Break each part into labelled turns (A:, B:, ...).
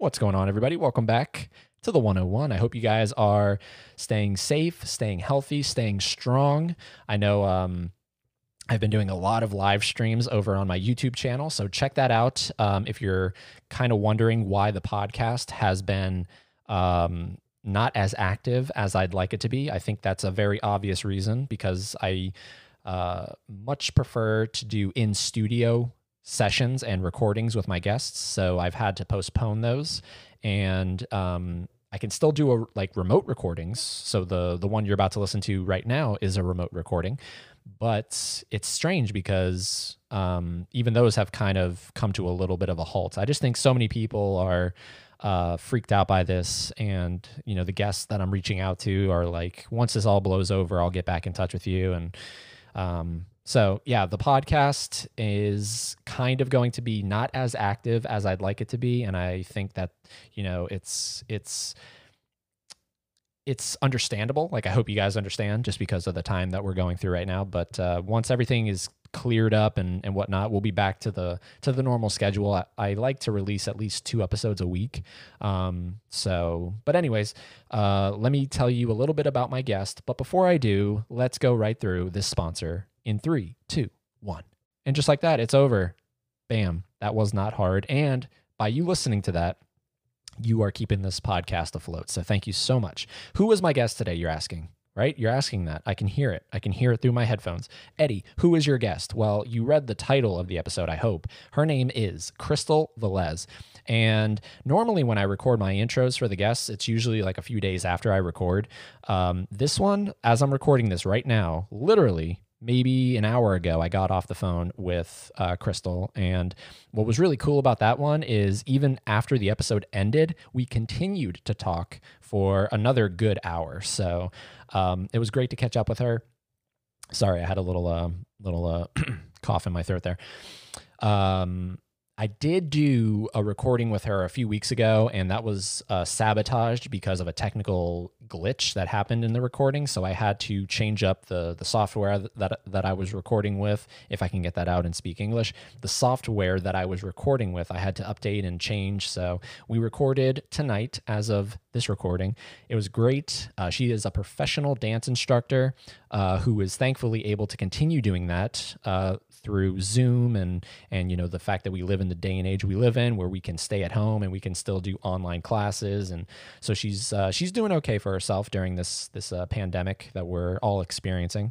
A: What's going on, everybody? Welcome back to the 101. I hope you guys are staying safe, staying healthy, staying strong. I know um, I've been doing a lot of live streams over on my YouTube channel, so check that out um, if you're kind of wondering why the podcast has been um, not as active as I'd like it to be. I think that's a very obvious reason because I uh, much prefer to do in studio sessions and recordings with my guests. So I've had to postpone those, and um, I can still do a, like remote recordings. So the the one you're about to listen to right now is a remote recording, but it's strange because um, even those have kind of come to a little bit of a halt. I just think so many people are uh, freaked out by this, and you know the guests that I'm reaching out to are like, once this all blows over, I'll get back in touch with you and. Um, so, yeah, the podcast is kind of going to be not as active as I'd like it to be, and I think that you know it's it's it's understandable. Like I hope you guys understand, just because of the time that we're going through right now. But uh, once everything is cleared up and, and whatnot, we'll be back to the to the normal schedule. I, I like to release at least two episodes a week. Um, so, but anyways, uh, let me tell you a little bit about my guest. But before I do, let's go right through this sponsor in three, two, one. And just like that, it's over. Bam. That was not hard. And by you listening to that, you are keeping this podcast afloat. So thank you so much. Who was my guest today? You're asking, right? You're asking that. I can hear it. I can hear it through my headphones. Eddie, who is your guest? Well, you read the title of the episode, I hope. Her name is Crystal Velez. And normally, when I record my intros for the guests, it's usually like a few days after I record. Um, this one, as I'm recording this right now, literally maybe an hour ago, I got off the phone with uh, Crystal. And what was really cool about that one is even after the episode ended, we continued to talk for another good hour. So um, it was great to catch up with her. Sorry, I had a little uh, little uh, cough in my throat there. Um, I did do a recording with her a few weeks ago, and that was uh, sabotaged because of a technical glitch that happened in the recording. So I had to change up the the software that that I was recording with. If I can get that out and speak English, the software that I was recording with, I had to update and change. So we recorded tonight as of this recording. It was great. Uh, she is a professional dance instructor uh, who is thankfully able to continue doing that uh, through Zoom and and you know the fact that we live in the day and age we live in where we can stay at home and we can still do online classes and so she's uh, she's doing okay for herself during this this uh, pandemic that we're all experiencing.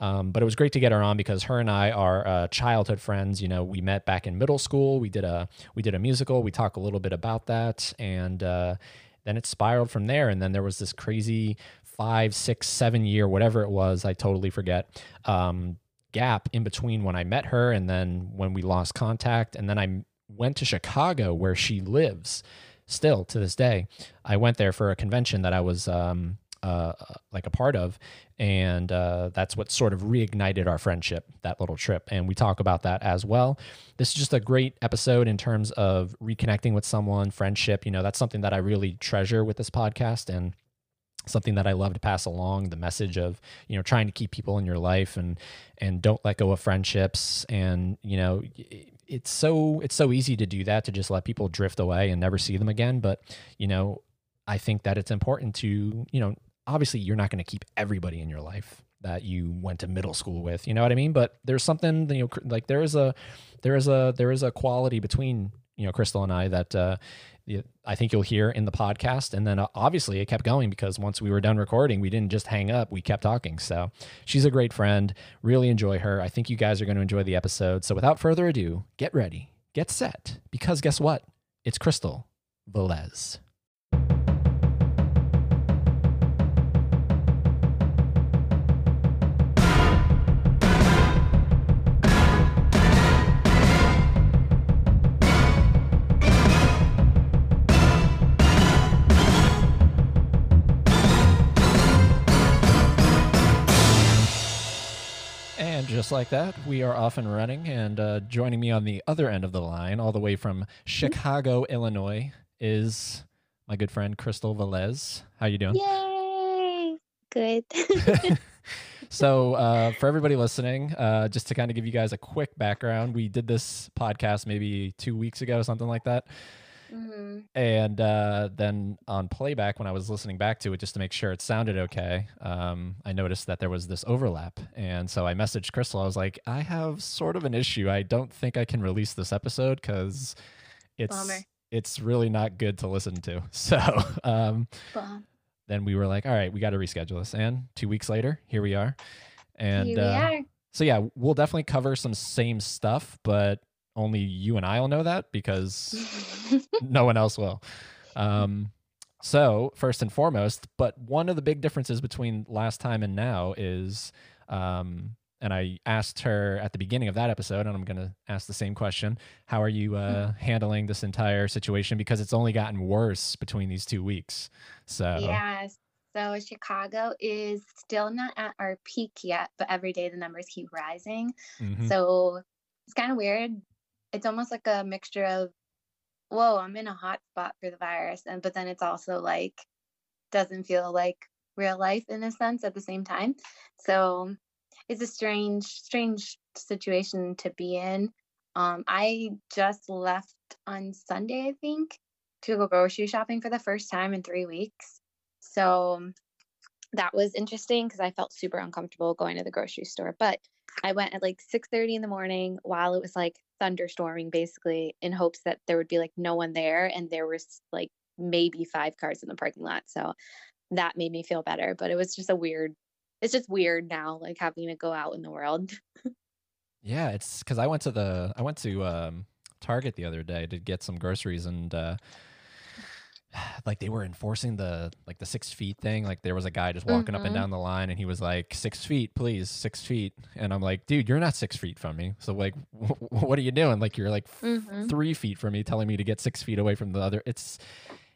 A: Um, but it was great to get her on because her and I are uh, childhood friends. You know, we met back in middle school. We did a we did a musical. We talk a little bit about that, and uh, then it spiraled from there. And then there was this crazy five, six, seven year, whatever it was, I totally forget, um, gap in between when I met her and then when we lost contact. And then I went to Chicago where she lives still to this day. I went there for a convention that I was um, uh, like a part of. And uh, that's what sort of reignited our friendship, that little trip. And we talk about that as well. This is just a great episode in terms of reconnecting with someone, friendship. You know, that's something that I really treasure with this podcast. And something that I love to pass along the message of you know trying to keep people in your life and and don't let go of friendships. And you know it's so it's so easy to do that to just let people drift away and never see them again. But you know I think that it's important to you know obviously you're not going to keep everybody in your life that you went to middle school with you know what I mean? But there's something you know like there is a there is a there is a quality between you know Crystal and I that uh I think you'll hear in the podcast. And then uh, obviously it kept going because once we were done recording, we didn't just hang up, we kept talking. So she's a great friend. Really enjoy her. I think you guys are going to enjoy the episode. So without further ado, get ready, get set, because guess what? It's Crystal Velez. Just like that, we are off and running. And uh, joining me on the other end of the line, all the way from Chicago, Illinois, is my good friend Crystal Velez. How you doing?
B: Yay! Good.
A: so, uh, for everybody listening, uh, just to kind of give you guys a quick background, we did this podcast maybe two weeks ago, something like that.
B: Hmm
A: And uh, then on playback, when I was listening back to it just to make sure it sounded okay, um, I noticed that there was this overlap. And so I messaged Crystal. I was like, I have sort of an issue. I don't think I can release this episode because it's
B: Bummer.
A: it's really not good to listen to. So um, then we were like, all right, we got to reschedule this. And two weeks later, here we are. And
B: Here we
A: uh,
B: are.
A: so yeah, we'll definitely cover some same stuff, but only you and I'll know that because no one else will. Um, so first and foremost, but one of the big differences between last time and now is, um, and I asked her at the beginning of that episode, and I'm going to ask the same question: How are you uh, handling this entire situation? Because it's only gotten worse between these two weeks. So
B: yeah. So Chicago is still not at our peak yet, but every day the numbers keep rising.
A: mhm.
B: So it's kind of weird. It's almost like a mixture of, whoa, I'm in a hot spot for the virus, and but then it's also like doesn't feel like real life in a sense at the same time. So it's a strange, strange situation to be in. Um, I just left on Sunday, I think, to go grocery shopping for the first time in three weeks. So that was interesting because I felt super uncomfortable going to the grocery store. But I went at like 6:30 in the morning while it was like thunderstorming basically in hopes that there would be like no one there and there was like maybe five cars in the parking lot. So that made me feel better, but it was just a weird it's just weird now like having to go out in the world.
A: Yeah, it's because I went to the I went to um, Target the other day to get some groceries, and uh, like they were enforcing the like the six feet thing. Like there was a guy just walking up and
B: Mhm.
A: down the line, and he was like six feet, please, six feet. And I'm like, dude, you're not six feet from me. So like, what are you doing? Like you're like f-
B: Mhm.
A: three feet from me, telling me to get six feet away from the other. It's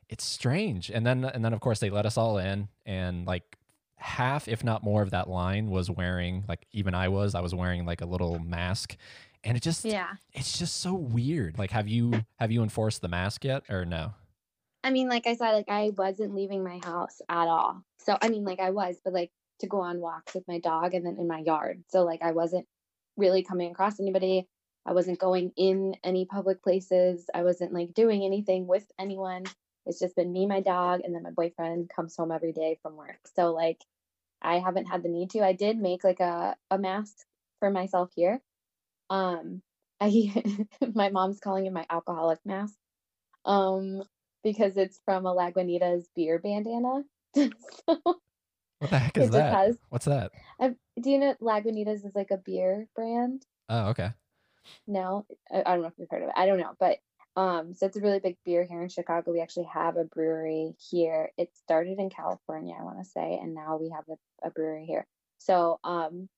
A: it's strange. And then and then of course they let us all in, and like half, if not more, of that line was wearing like even I was. I was wearing like a little mask, and it just
B: Yeah.
A: it's just so weird. Like, have you have you enforced the mask yet, or no?
B: I mean, like I said, like I wasn't leaving my house at all. So I mean, like I was, but like to go on walks with my dog and then in my yard. So like I wasn't really coming across anybody. I wasn't going in any public places. I wasn't like doing anything with anyone. It's just been me, my dog, and then my boyfriend comes home every day from work. So like I haven't had the need to. I did make like a, a mask for myself here. Um I my mom's calling it my alcoholic mask. Um because it's from a Lagunitas beer bandana. so
A: What the heck is that?
B: has
A: What's that?
B: I, do you know Lagunitas is like a beer brand?
A: Oh, okay.
B: No, I, I don't know if you've heard of it. I don't know, but um, so it's a really big beer here in Chicago. We actually have a brewery here. It started in California, I want to say, and now we have a, a brewery here. So um,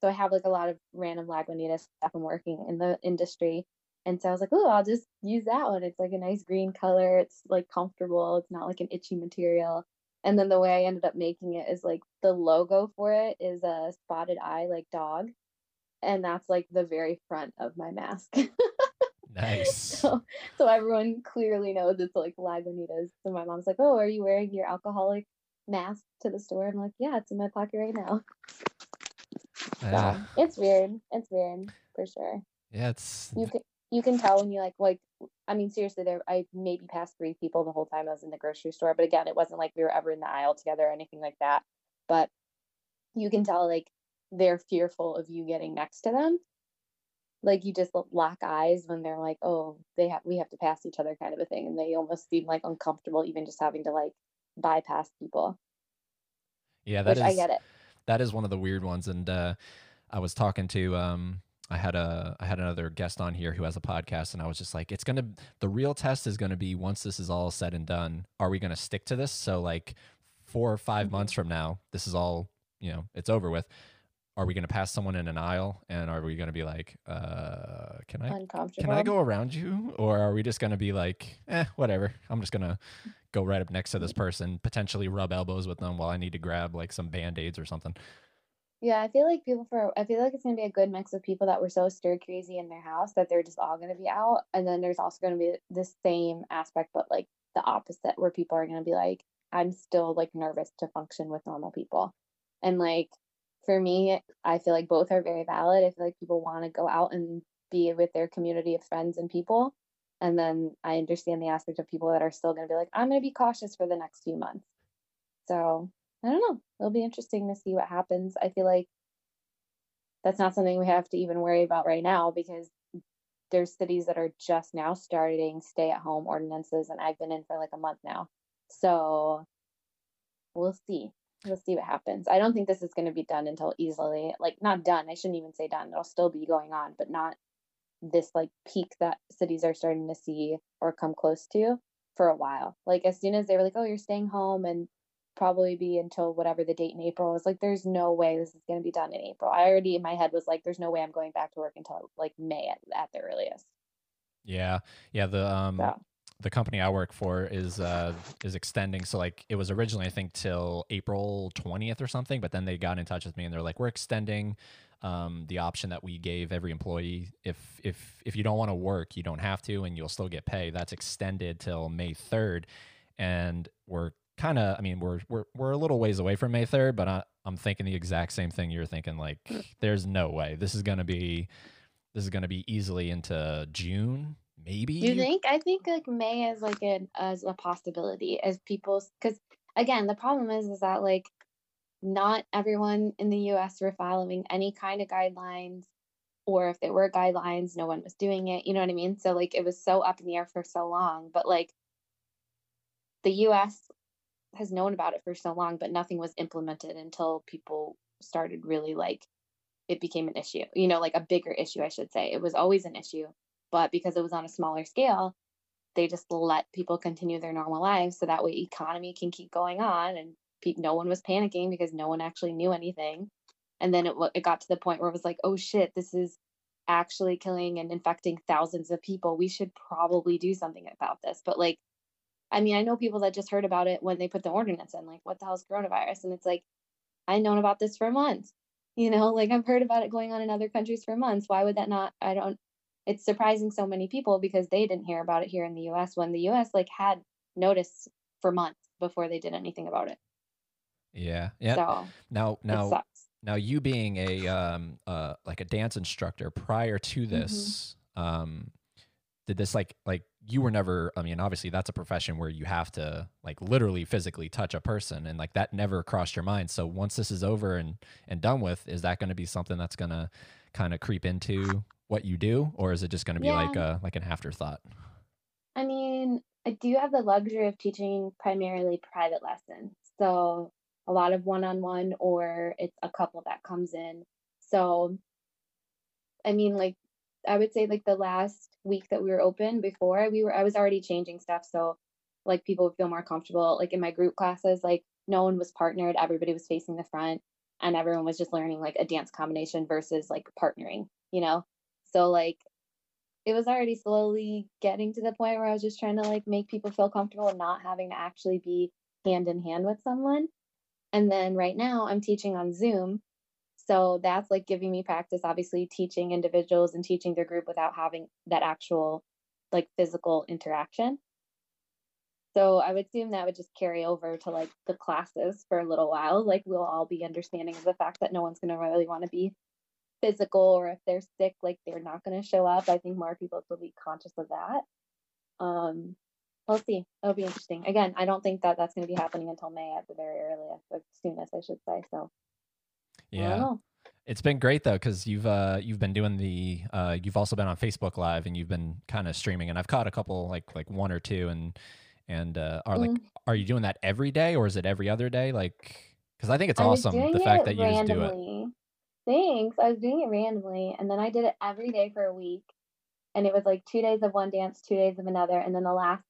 B: so I have like a lot of random Lagunitas stuff. I'm working in the industry, and so I was like, oh, I'll just use that one. It's like a nice green color. It's like comfortable. It's not like an itchy material. And then the way I ended up making it is like the logo for it is a spotted eye, like dog and that's like the very front of my mask.
A: Nice.
B: so, so everyone clearly knows it's like Lagunitas. So my mom's like, "Oh, are you wearing your alcoholic mask to the store?" I'm like, "Yeah, it's in my pocket right now." Ah. So
A: Yeah,
B: it's weird. It's weird for sure.
A: yeah. It's
B: You can you can tell when you like like I mean seriously there I maybe passed three people the whole time I was in the grocery store, but again it wasn't like we were ever in the aisle together or anything like that. But you can tell like they're fearful of you getting next to them. Like you just lock eyes when they're like, oh, they have we have to pass each other kind of a thing, and they almost seem like uncomfortable even just having to like bypass people.
A: yeah. That
B: which I get it.
A: that is one of the weird ones. And uh, I was talking to um, I had a I had another guest on here who has a podcast, and I was just like, it's gonna the real test is gonna be once this is all said and done, are we gonna stick to this? So like four or 5
B: Mhm.
A: months from now, this is all you know, it's over with. Are we gonna pass someone in an aisle, and are we gonna be like, uh, can I can I go around you? Or are we just to be like, eh, whatever. I'm just to go right up next to this person, potentially rub elbows with them while I need to grab like some band aids or something.
B: Yeah, I feel like people for I feel like it's gonna be a good mix of people that were so stir crazy in their house that they're just all gonna be out, and then there's also gonna be the same aspect, but like the opposite, where people are gonna be like, I'm still like nervous to function with normal people, and like for me, I feel like both are very valid. I feel like people want to go out and be with their community of friends and people, And then I understand the aspect of people that are still to be like, I'm to be cautious for the next few months. So I don't know. It'll be interesting to see what happens. I feel like that's not something we have to even worry about right now because there's cities that are just now starting stay at home ordinances and I've been in for like a month now. So we'll see. We'll see what happens. I don't think this is going to be done until easily, like not done. I shouldn't even say done. It'll still be going on, but not this like peak that cities are starting to see or come close to for a while. Like as soon as they were like, "Oh, you're staying home," and probably be until whatever the date in April. I was like, "There's no way this is going to be done in April." I already in my head was like, "There's no way I'm going back to work until like May at, at the earliest."
A: Yeah, yeah. The um, so the company I work for is uh is extending. So like it was originally I think till April twentieth or something, but then they got in touch with me and they're like, we're extending um, the option that we gave every employee. If if if you don't want to work, you don't have to, and you'll still get pay. That's extended till May third, and we're kind of. I mean, we're we're we're a little ways away from May third, but I, I'm thinking the exact same thing you're thinking. Like, mm. there's no way this is gonna be this is gonna be easily into June maybe
B: you think i think like may is like an as a possibility as people, because again the problem is is that like not everyone in the us were following any kind of guidelines or if there were guidelines no one was doing it you know what i mean so like it was so up in the air for so long but like the us has known about it for so long but nothing was implemented until people started really like it became an issue you know like a bigger issue i should say it was always an issue but because it was on a smaller scale, they just let people continue their normal lives so that way economy can keep going on and pe- no one was panicking because no one actually knew anything. And then it, it got to the point where it was like, oh shit, this is actually killing and infecting thousands of people. We should probably do something about this. But like, I mean, I know people that just heard about it when they put the ordinance in, like, what the hell is coronavirus? And it's like, I've known about this for months. You know, like I've heard about it going on in other countries for months. Why would that not? I don't it's surprising so many people because they didn't hear about it here in the US when the US like had notice for months before they did anything about it.
A: Yeah. Yeah. So now now now you being a um uh like a dance instructor prior to this mm-hmm. um did this like like you were never i mean obviously that's a profession where you have to like literally physically touch a person and like that never crossed your mind so once this is over and and done with is that going to be something that's going to kind of creep into what you do, or is it just going to be yeah. like a like an afterthought?
B: I mean, I do have the luxury of teaching primarily private lessons, so a lot of one-on-one, or it's a couple that comes in. So, I mean, like I would say, like the last week that we were open before we were, I was already changing stuff, so like people would feel more comfortable. Like in my group classes, like no one was partnered, everybody was facing the front, and everyone was just learning like a dance combination versus like partnering, you know. So like it was already slowly getting to the point where I was just trying to like make people feel comfortable and not having to actually be hand in hand with someone. And then right now I'm teaching on Zoom. So that's like giving me practice, obviously teaching individuals and teaching their group without having that actual like physical interaction. So I would assume that would just carry over to like the classes for a little while. Like we'll all be understanding of the fact that no one's going to really want to be physical or if they're sick, like they're not going to show up. I think more people will be conscious of that. Um, we'll see. It'll be interesting. Again, I don't think that that's going to be happening until May at the very earliest, or soonest, I should say. So,
A: yeah. It's been great though because you've uh, you've been doing the uh, you've also been on Facebook Live and you've been kind of streaming and I've caught a couple like like one or two and and uh, are mm. like are you doing that every day or is it every other day like because I think it's awesome the fact that you randomly. just do it.
B: Thanks. I was doing it randomly and then I did it every day for a week. And it was like two days of one dance, two days of another. And then the last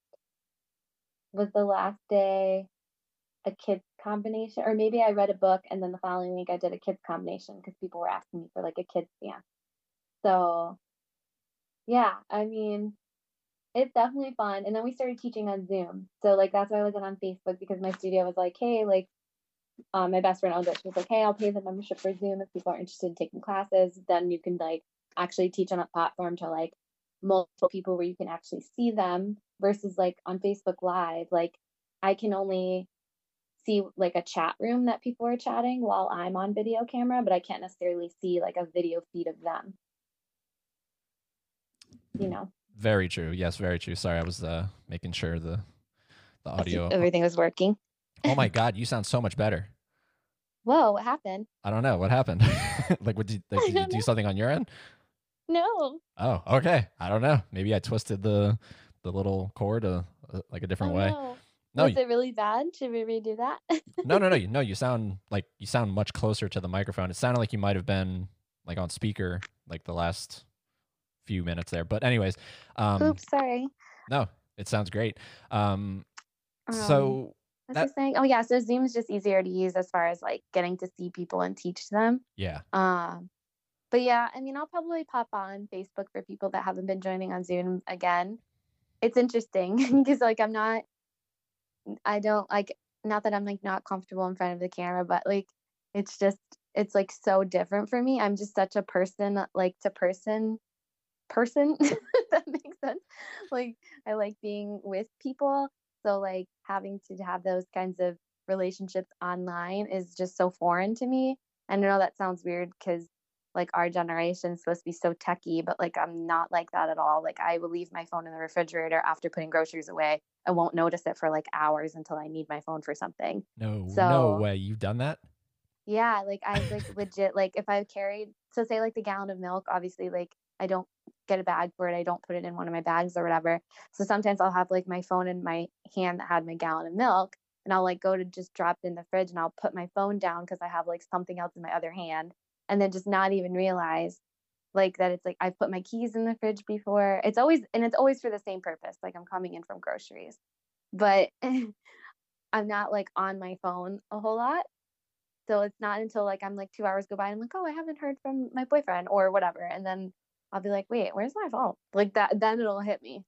B: was the last day a kids combination. Or maybe I read a book and then the following week I did a kids combination because people were asking me for like a kids dance. So yeah, I mean, it's definitely fun. And then we started teaching on Zoom. So like that's why I wasn't on Facebook because my studio was like, hey, like um, my best friend Aldrich was like, hey, I'll pay the membership for Zoom if people are interested in taking classes. Then you can like actually teach on a platform to like multiple people where you can actually see them versus like on Facebook Live, like I can only see like a chat room that people are chatting while I'm on video camera, but I can't necessarily see like a video feed of them. You know.
A: Very true. Yes, very true. Sorry, I was uh, making sure the the audio.
B: Everything was working.
A: oh my god, you sound so much better.
B: Whoa, what happened?
A: I don't know what happened. like, what did, like, did you do
B: know.
A: something on your end?
B: No.
A: Oh, okay. I don't know. Maybe I twisted the the little cord uh, uh, like a different
B: Oh,
A: way.
B: no.
A: No,
B: Was it really bad? Should we redo that?
A: no, no, no. You no, you sound like you sound much closer to the microphone. It sounded like you might have been like on speaker like the last few minutes there. But anyways, um,
B: Oops, sorry.
A: no, it sounds great. Um,
B: Um,
A: so that-
B: saying? Oh yeah, so Zoom is just easier to use as far as like getting to see people and teach them.
A: yeah,
B: Um, but yeah, I mean, I'll probably pop on Facebook for people that haven't been joining on Zoom again. It's interesting because like I'm not, I don't like, not that I'm like not comfortable in front of the camera, but like it's just, it's like so different for me. I'm just such a person, uh, like to person person, that makes sense. Like I like being with people. So like having to have those kinds of relationships online is just so foreign to me. And I know that sounds weird because like our generation is supposed to be so techy, but like I'm not like that at all. Like I will leave my phone in the refrigerator after putting groceries away. I won't notice it for like hours until I need my phone for something.
A: no,
B: so, no
A: way. You've done that?
B: Yeah, like I like legit like if I've carried so say like the gallon of milk, obviously like I don't get a bag for it. I don't put it in one of my bags or whatever. So sometimes I'll have like my phone in my hand that had my gallon of milk and I'll like go to just drop it in the fridge and I'll put my phone down because I have like something else in my other hand and then just not even realize like that it's like I've put my keys in the fridge before. It's always and it's always for the same purpose. Like I'm coming in from groceries. But I'm not like on my phone a whole lot. So it's not until like I'm like two hours go by and I'm like, oh, I haven't heard from my boyfriend or whatever. And then I'll be like, wait, where's my phone? Like that, then it'll hit me.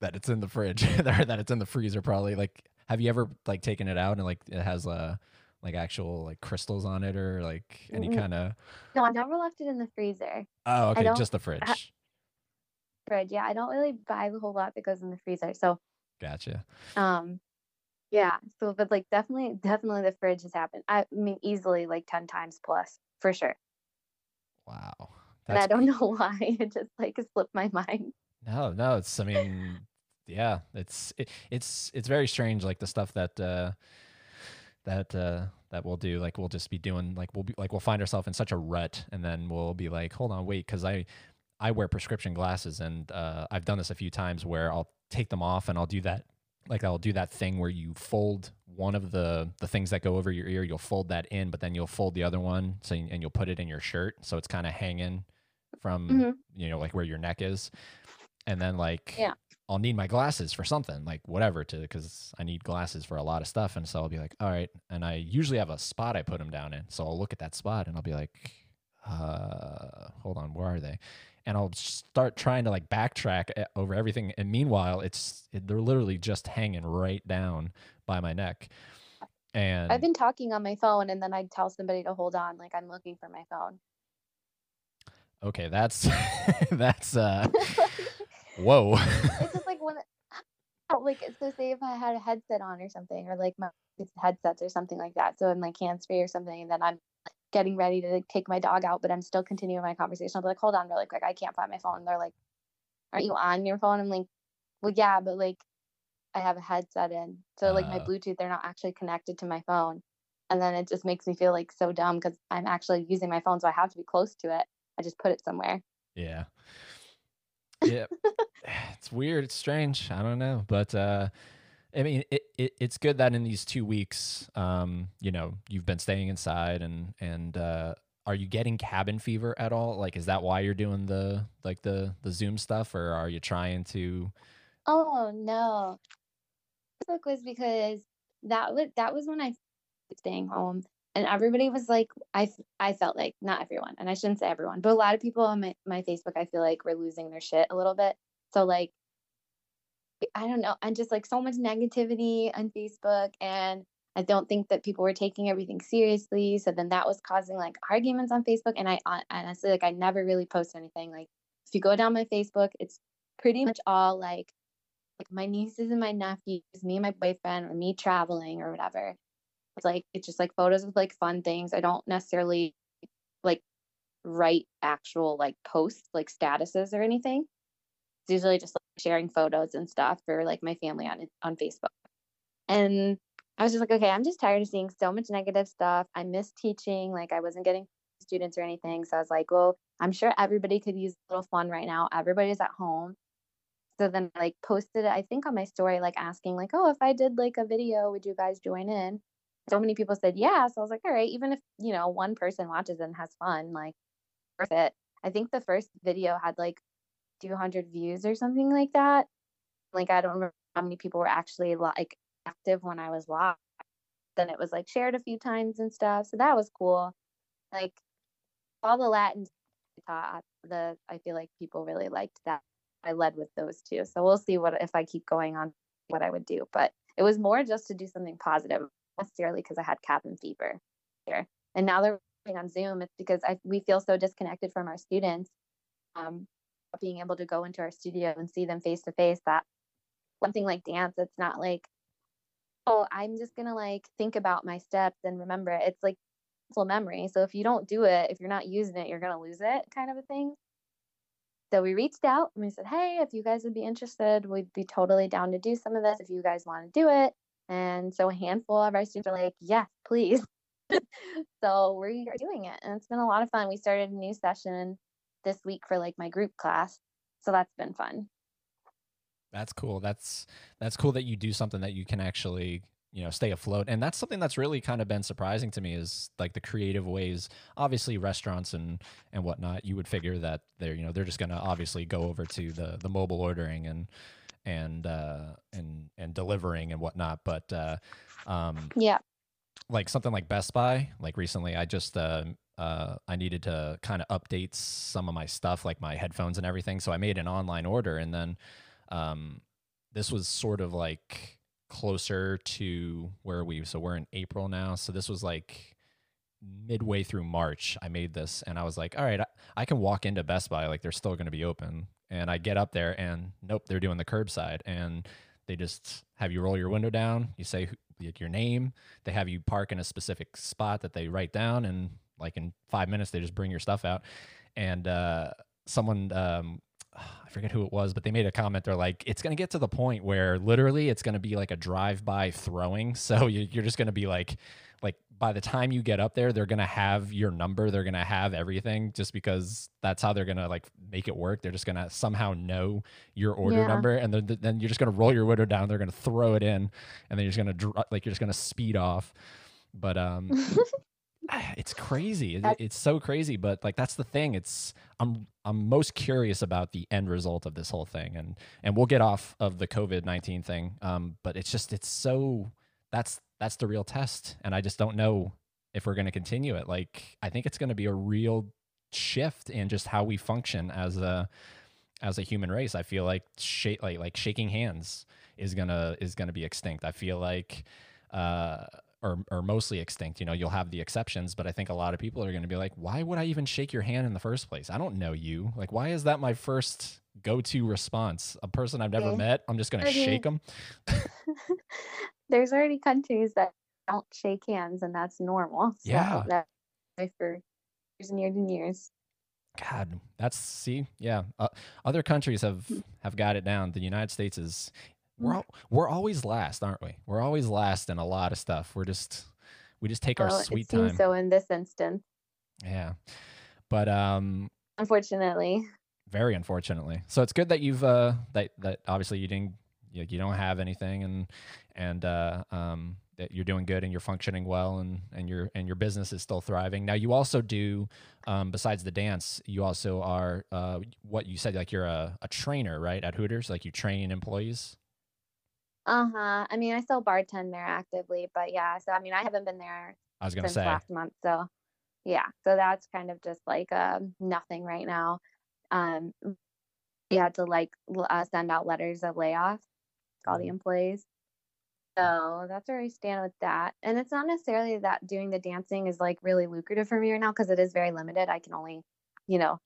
A: That it's in the fridge or that it's in the freezer probably. Like have you ever like taken it out and like it has uh like actual like crystals on it or like any kind of
B: No, I never left it in the freezer.
A: Oh, okay, just the fridge.
B: Fridge. Yeah, I don't really buy the whole lot that goes in the freezer. So,
A: Gotcha.
B: um, yeah. So, but like definitely, definitely the fridge has happened. I mean, easily like 10 times plus for sure.
A: Wow.
B: and I don't know why. It just like slipped my mind.
A: No, no, it's I mean, yeah, it's it, it's it's very strange like the stuff that uh that uh that we'll do like we'll just be doing like we'll be like we'll find ourselves in such a rut and then we'll be like, "Hold on, wait, cuz I I wear prescription glasses and uh I've done this a few times where I'll take them off and I'll do that like I'll do that thing where you fold one of the the things that go over your ear, you'll fold that in, but then you'll fold the other one so and you'll put it in your shirt so it's kind of hanging from
B: Mhm.
A: you know like where your neck is and then like
B: Yeah.
A: I'll need my glasses for something like whatever to because I need glasses for a lot of stuff and so I'll be like all right and I usually have a spot I put them down in so I'll look at that spot and I'll be like uh hold on where are they and I'll start trying to like backtrack e- over everything and meanwhile it's it, they're literally just hanging right down by my neck and
B: I've been talking on my phone and then I'd tell somebody to hold on, like I'm looking for my phone.
A: okay that's that's uh whoa
B: it's just like when like so say if I had a headset on or something or like my headsets or something like that. So in like hands free or something, and then I'm getting ready to like, take my dog out, but I'm still continuing my conversation. I'll be like, hold on really quick, I can't find my phone. they're like, Aren't you on your phone? I'm like, Well yeah, but like I have a headset in. So like my
A: Uh.
B: Bluetooth, they're not actually connected to my phone. And then it just makes me feel like so dumb because I'm actually using my phone, so I have to be close to it. I just put it somewhere.
A: Yeah. Yeah. it's weird. It's strange. I don't know. But uh I mean it, it it's good that in these two weeks, um, you know, you've been staying inside and and uh are you getting cabin fever at all? Like is that why you're doing the like the the Zoom stuff or are you trying to
B: Oh no. Facebook was because that was that was when I was staying home and everybody was like i i felt like not everyone and I shouldn't say everyone but a lot of people on my, my Facebook I feel like were losing their shit a little bit so like I don't know and just like so much negativity on Facebook and I don't think that people were taking everything seriously so then that was causing like arguments on Facebook and I uh, honestly like I never really post anything like if you go down my Facebook it's pretty much all like like my nieces and my nephews, me and my boyfriend, or me traveling or whatever. It's like it's just like photos of like fun things. I don't necessarily like write actual like posts like statuses or anything. It's usually just like sharing photos and stuff for like my family on on Facebook. And I was just like, okay, I'm just tired of seeing so much negative stuff. I miss teaching. Like I wasn't getting students or anything. So I was like, well, I'm sure everybody could use a little fun right now. Everybody's at home. So then I like posted it, I think on my story, like asking, like, oh, if I did like a video, would you guys join in? So many people said yeah. So I was like, all right, even if, you know, one person watches and has fun, like worth it. I think the first video had like 200 views or something like that. Like I don't remember how many people were actually like active when I was live. Then it was like shared a few times and stuff. So that was cool. Like all the Latin taught, the I feel like people really liked that. I led with those two. So we'll see what if I keep going on what I would do. But it was more just to do something positive, necessarily because I had cabin fever. And now they're working on Zoom. It's because I, we feel so disconnected from our students. Um, being able to go into our studio and see them face to face that something like dance, it's not like oh, I'm just gonna like think about my steps and remember it. It's like muscle memory. So if you don't do it, if you're not using it, you're gonna lose it, kind of a thing. So we reached out and we said, hey, if you guys would be interested, we'd be totally down to do some of this if you guys want to do it. And so a handful of our students are like, yes, please. so we are doing it. And it's been a lot of fun. We started a new session this week for like my group class. So that's been fun.
A: That's cool. That's that's cool that you do something that you can actually you know stay afloat and that's something that's really kind of been surprising to me is like the creative ways obviously restaurants and and whatnot you would figure that they're you know they're just going to obviously go over to the the mobile ordering and and uh and and delivering and whatnot but uh um
B: yeah
A: like something like best buy like recently i just uh uh, I needed to kind of update some of my stuff, like my headphones and everything. So I made an online order, and then um, this was sort of like closer to where we. So we're in April now. So this was like midway through March. I made this, and I was like, all right, I, I can walk into Best Buy, like they're still going to be open. And I get up there, and nope, they're doing the curbside, and they just have you roll your window down. You say your name. They have you park in a specific spot that they write down, and like in five minutes, they just bring your stuff out. And uh, someone um, I forget who it was, but they made a comment. They're like, it's going to get to the point where literally it's going to be like a drive-by throwing. So you're just going to be like, like by the time you get up there, they're going to have your number. They're going to have everything just because that's how they're going to like make it work. They're just going to somehow know your order
B: Yeah.
A: number. And then, then you're just going to roll your window down. They're going to throw it in and then you're just going to, like, you're just going to speed off. But, um, it's crazy. It- it's so crazy, but like that's the thing. It's I'm I'm most curious about the end result of this whole thing, and and we'll get off of the COVID nineteen thing. Um, but it's just it's so that's that's the real test, and I just don't know if we're going to continue it. Like I think it's going to be a real shift in just how we function as a as a human race. I feel like shake like like shaking hands is gonna is gonna be extinct. I feel like uh or or mostly extinct. You know, you'll have the exceptions, but I think a lot of people are gonna be like, why would I even shake your hand in the first place? I don't know you. Like, why is that my first go to response? A person I've never
B: Yeah.
A: met, I'm just gonna shake them.
B: There's already countries that don't shake hands, and that's normal. So
A: Yeah.
B: That for years and years and years.
A: God, that's see, yeah. Uh, other countries have
B: Hmm.
A: have got it down. The United States is we're al- we're always last, aren't we? We're always last in a lot of stuff. We're just we just take our sweet
B: it seems
A: time.
B: so in this instance,
A: Yeah, but um,
B: unfortunately.
A: very unfortunately. So it's good that you've uh that that obviously you didn't you, you don't have anything and and uh um that you're doing good and you're functioning well and and your and your business is still thriving. Now you also do um besides the dance, you also are uh what you said like you're a, a trainer, right? At Hooters, like you train employees.
B: Uh huh. I mean, I still bartend there actively, but yeah. So I mean, I haven't been there
A: I was gonna
B: since
A: say
B: last month. So yeah, so that's kind of just like um, nothing right now. Um, we had to like uh, send out letters of layoff all the employees. So that's where I stand with that. And it's not necessarily that doing the dancing is like really lucrative for me right now because it is very limited. I can only, you know,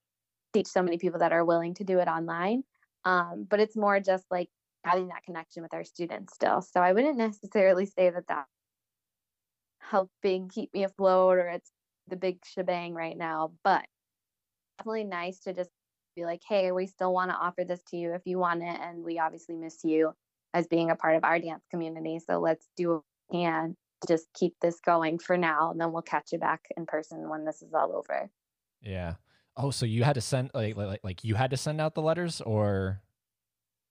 B: teach so many people that are willing to do it online. Um, but it's more just like having that connection with our students still. So I wouldn't necessarily say that that helping keep me afloat or it's the big shebang right now, but definitely nice to just be like, hey, we still want to offer this to you if you want it. And we obviously miss you as being a part of our dance community. So let's do what we can to just keep this going for now. And then we'll catch you back in person when this is all over.
A: Yeah. Oh, so you had to send like like like you had to send out the letters or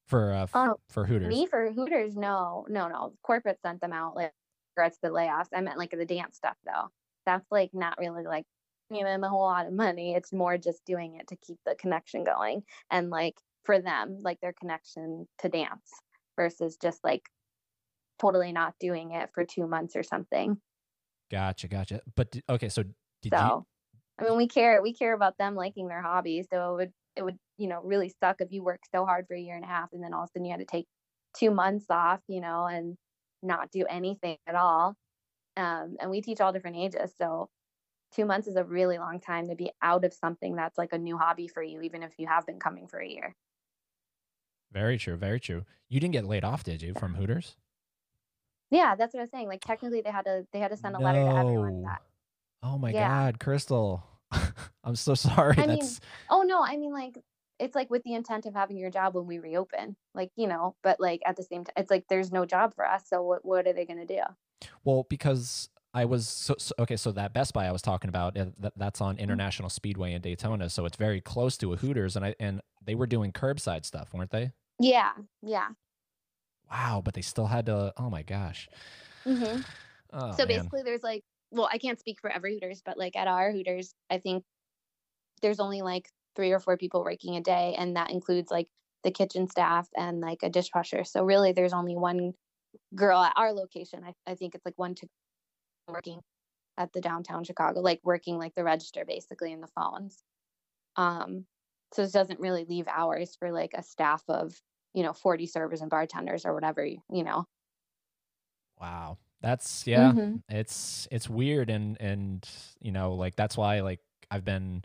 A: for uh f-
B: Oh,
A: for Hooters?
B: Me for Hooters, no, no, no. Corporate sent them out like regrets the layoffs. I meant like the dance stuff though. That's like not really like giving them a whole lot of money. It's more just doing it to keep the connection going and like for them, like their connection to dance versus just like totally not doing it for two months or something.
A: Gotcha, gotcha. But okay, so did
B: So I mean we care we care about them liking their hobby. So it would it would, you know, really suck if you work so hard for a year and a half and then all of a sudden you had to take two months off, you know, and not do anything at all. Um, and we teach all different ages. So two months is a really long time to be out of something that's like a new hobby for you, even if you have been coming for a year.
A: Very true, very true. You didn't get laid off, did you, from Hooters?
B: Yeah, that's what I was saying. Like technically they had to they had to send a letter to everyone
A: No.
B: that
A: Oh my
B: Yeah.
A: God, Crystal. I'm so sorry.
B: I mean,
A: That's
B: oh no, I mean like it's like with the intent of having your job when we reopen. Like, you know, but like at the same time it's like there's no job for us. So what what are they gonna do?
A: well because I was so, so okay. So that Best Buy I was talking about, that, that's on
B: Mm-hmm.
A: International Speedway in Daytona, so it's very close to a Hooters, and I and they were doing curbside stuff, weren't they?
B: Yeah, yeah.
A: Wow, but they still had to. Oh my gosh.
B: hmm
A: Oh,
B: so
A: man.
B: basically there's like well i can't speak for every hooters but like at our hooters i think there's only like three or four people working a day and that includes like the kitchen staff and like a dishwasher so really there's only one girl at our location i, I think it's like one to working at the downtown chicago like working like the register basically in the phones um so it doesn't really leave hours for like a staff of you know 40 servers and bartenders or whatever you know
A: Wow. That's yeah.
B: Mhm.
A: It's it's weird and and you know like that's why like I've been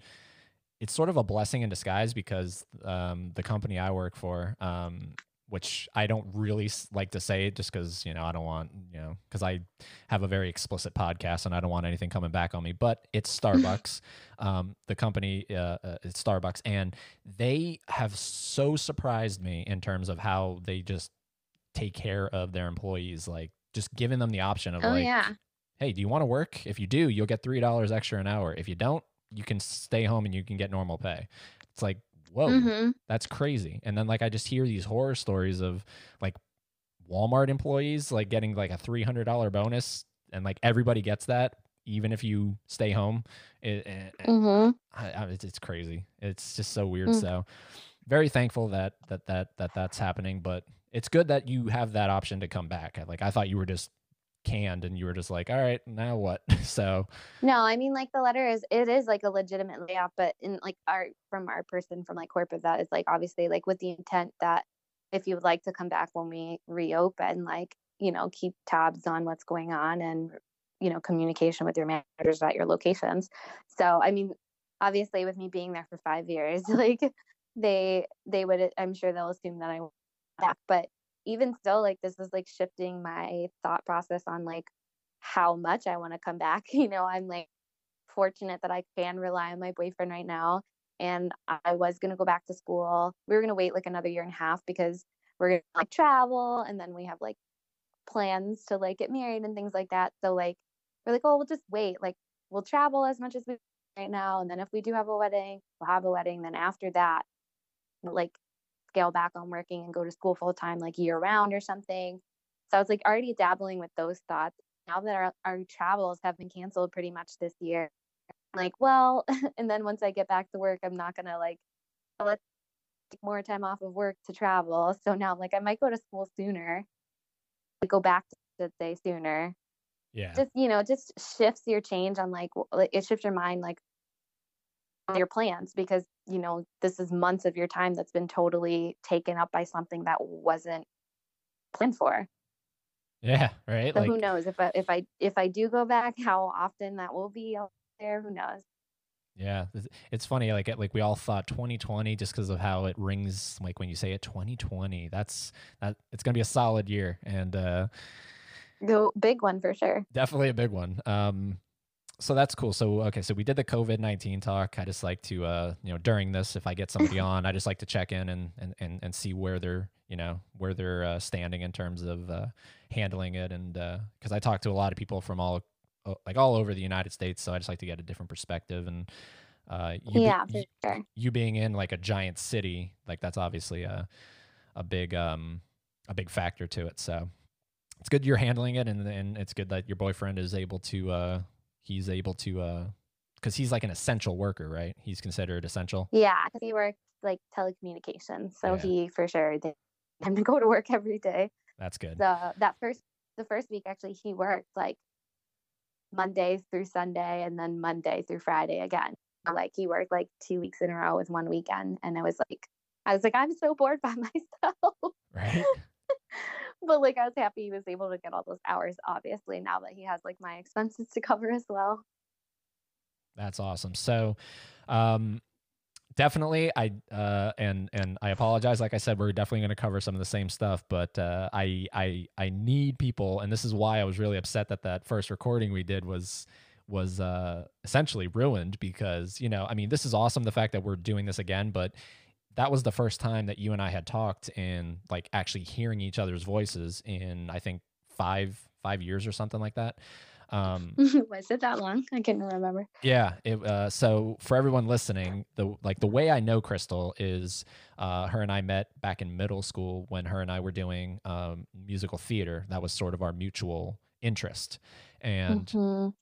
A: it's sort of a blessing in disguise because um the company I work for um which I don't really like to say just cuz you know I don't want you know cuz I have a very explicit podcast and I don't want anything coming back on me but it's Starbucks. Um the company uh, uh it's Starbucks and they have so surprised me in terms of how they just take care of their employees like just giving them the option of
B: oh
A: like
B: yeah.
A: Hey do you want to work? If you do you'll get three dollars extra an hour. If you don't you can stay home and you can get normal pay. It's like whoa
B: hmm
A: that's crazy and then like i just hear these horror stories of like walmart employees like getting like a $300 bonus and like everybody gets that even if you stay home it, it,
B: hmm
A: I, I, it's, it's crazy. It's just so weird.
B: Mm.
A: So very thankful that that that that that's happening. But it's good that you have that option to come back. Like I thought you were just canned and you were just like, all right, now what? so
B: No, I mean like the letter is it is like a legitimate layoff, but in like our from our person from like corporate that is like obviously like with the intent that if you would like to come back when we reopen, like, you know, keep tabs on what's going on and you know, communication with your managers at your locations. So I mean, obviously with me being there for five years, like they they would I'm sure they'll assume that I back. But even still, like this is like shifting my thought process on like how much I want to come back. You know, I'm like fortunate that I can rely on my boyfriend right now. And I was gonna go back to school. We were gonna wait like another year and a half because we're gonna like travel and then we have like plans to like get married and things like that. So like we're like, oh, we'll just wait. Like we'll travel as much as we right now, and then if we do have a wedding, we'll have a wedding. Then after that, like scale back on working and go to school full time, like year round or something. So I was like already dabbling with those thoughts. Now that our, our travels have been canceled pretty much this year, I'm like, well, and then once I get back to work, I'm not gonna like "Oh, let's take more time off of work to travel. So now, like, I might go to school sooner, like, go back to say sooner.
A: yeah.
B: Just you know, just shifts your change on like, it shifts your mind like your plans because you know this is months of your time that's been totally taken up by something that wasn't planned for.
A: Yeah. Right.
B: So
A: like
B: who knows if I if I if I do go back, how often that will be out there? Who knows?
A: Yeah, it's- funny. Like like we all thought 2020 just because of how it rings. Like when you say it 2020, that's that it's gonna be a solid year and uh,
B: Go big one for sure.
A: definitely a big one. Um, so that's cool. So okay, so we did the COVID nineteen talk. I just like to uh, you know, during this, if I get somebody on, I just like to check in and and and, and see where they're you know where they're uh, standing in terms of uh, handling it, and because uh, I talk to a lot of people from all uh, like all over the United States, so I just like to get a different perspective and. Uh, you
B: yeah,
A: be,
B: sure.
A: you being in like a giant city, like that's obviously a a big um a big factor to it. So it's good you're handling it, and and it's good that your boyfriend is able to uh he's able to uh because he's like an essential worker, right? He's considered essential.
B: Yeah, because he works like telecommunications, so
A: Yeah.
B: he for sure did time to go to work every day.
A: That's good.
B: The that first the first week actually he worked like Monday through Sunday and then Monday through Friday again. Like he worked like two weeks in a row with one weekend, and I was like, I was like, I'm so bored by myself.
A: right?
B: but like I was happy he was able to get all those hours. Obviously, now that he has like my expenses to cover as well.
A: That's awesome. So, um, definitely, I uh, and and I apologize. Like I said, we're definitely going to cover some of the same stuff, but uh, I I I need people, and this is why I was really upset that that first recording we did was was uh, essentially ruined because you know I mean this is awesome the fact that we're doing this again, but that was the first time that you and I had talked and like actually hearing each other's voices in I think five five years or something like that. Um,
B: was it that long? I couldn't remember.
A: yeah. It, uh, so for everyone listening, the like the way I know Crystal is uh, her and I met back in middle school when her and I were doing um, musical theater. That was sort of our mutual interest, and
B: Mhm.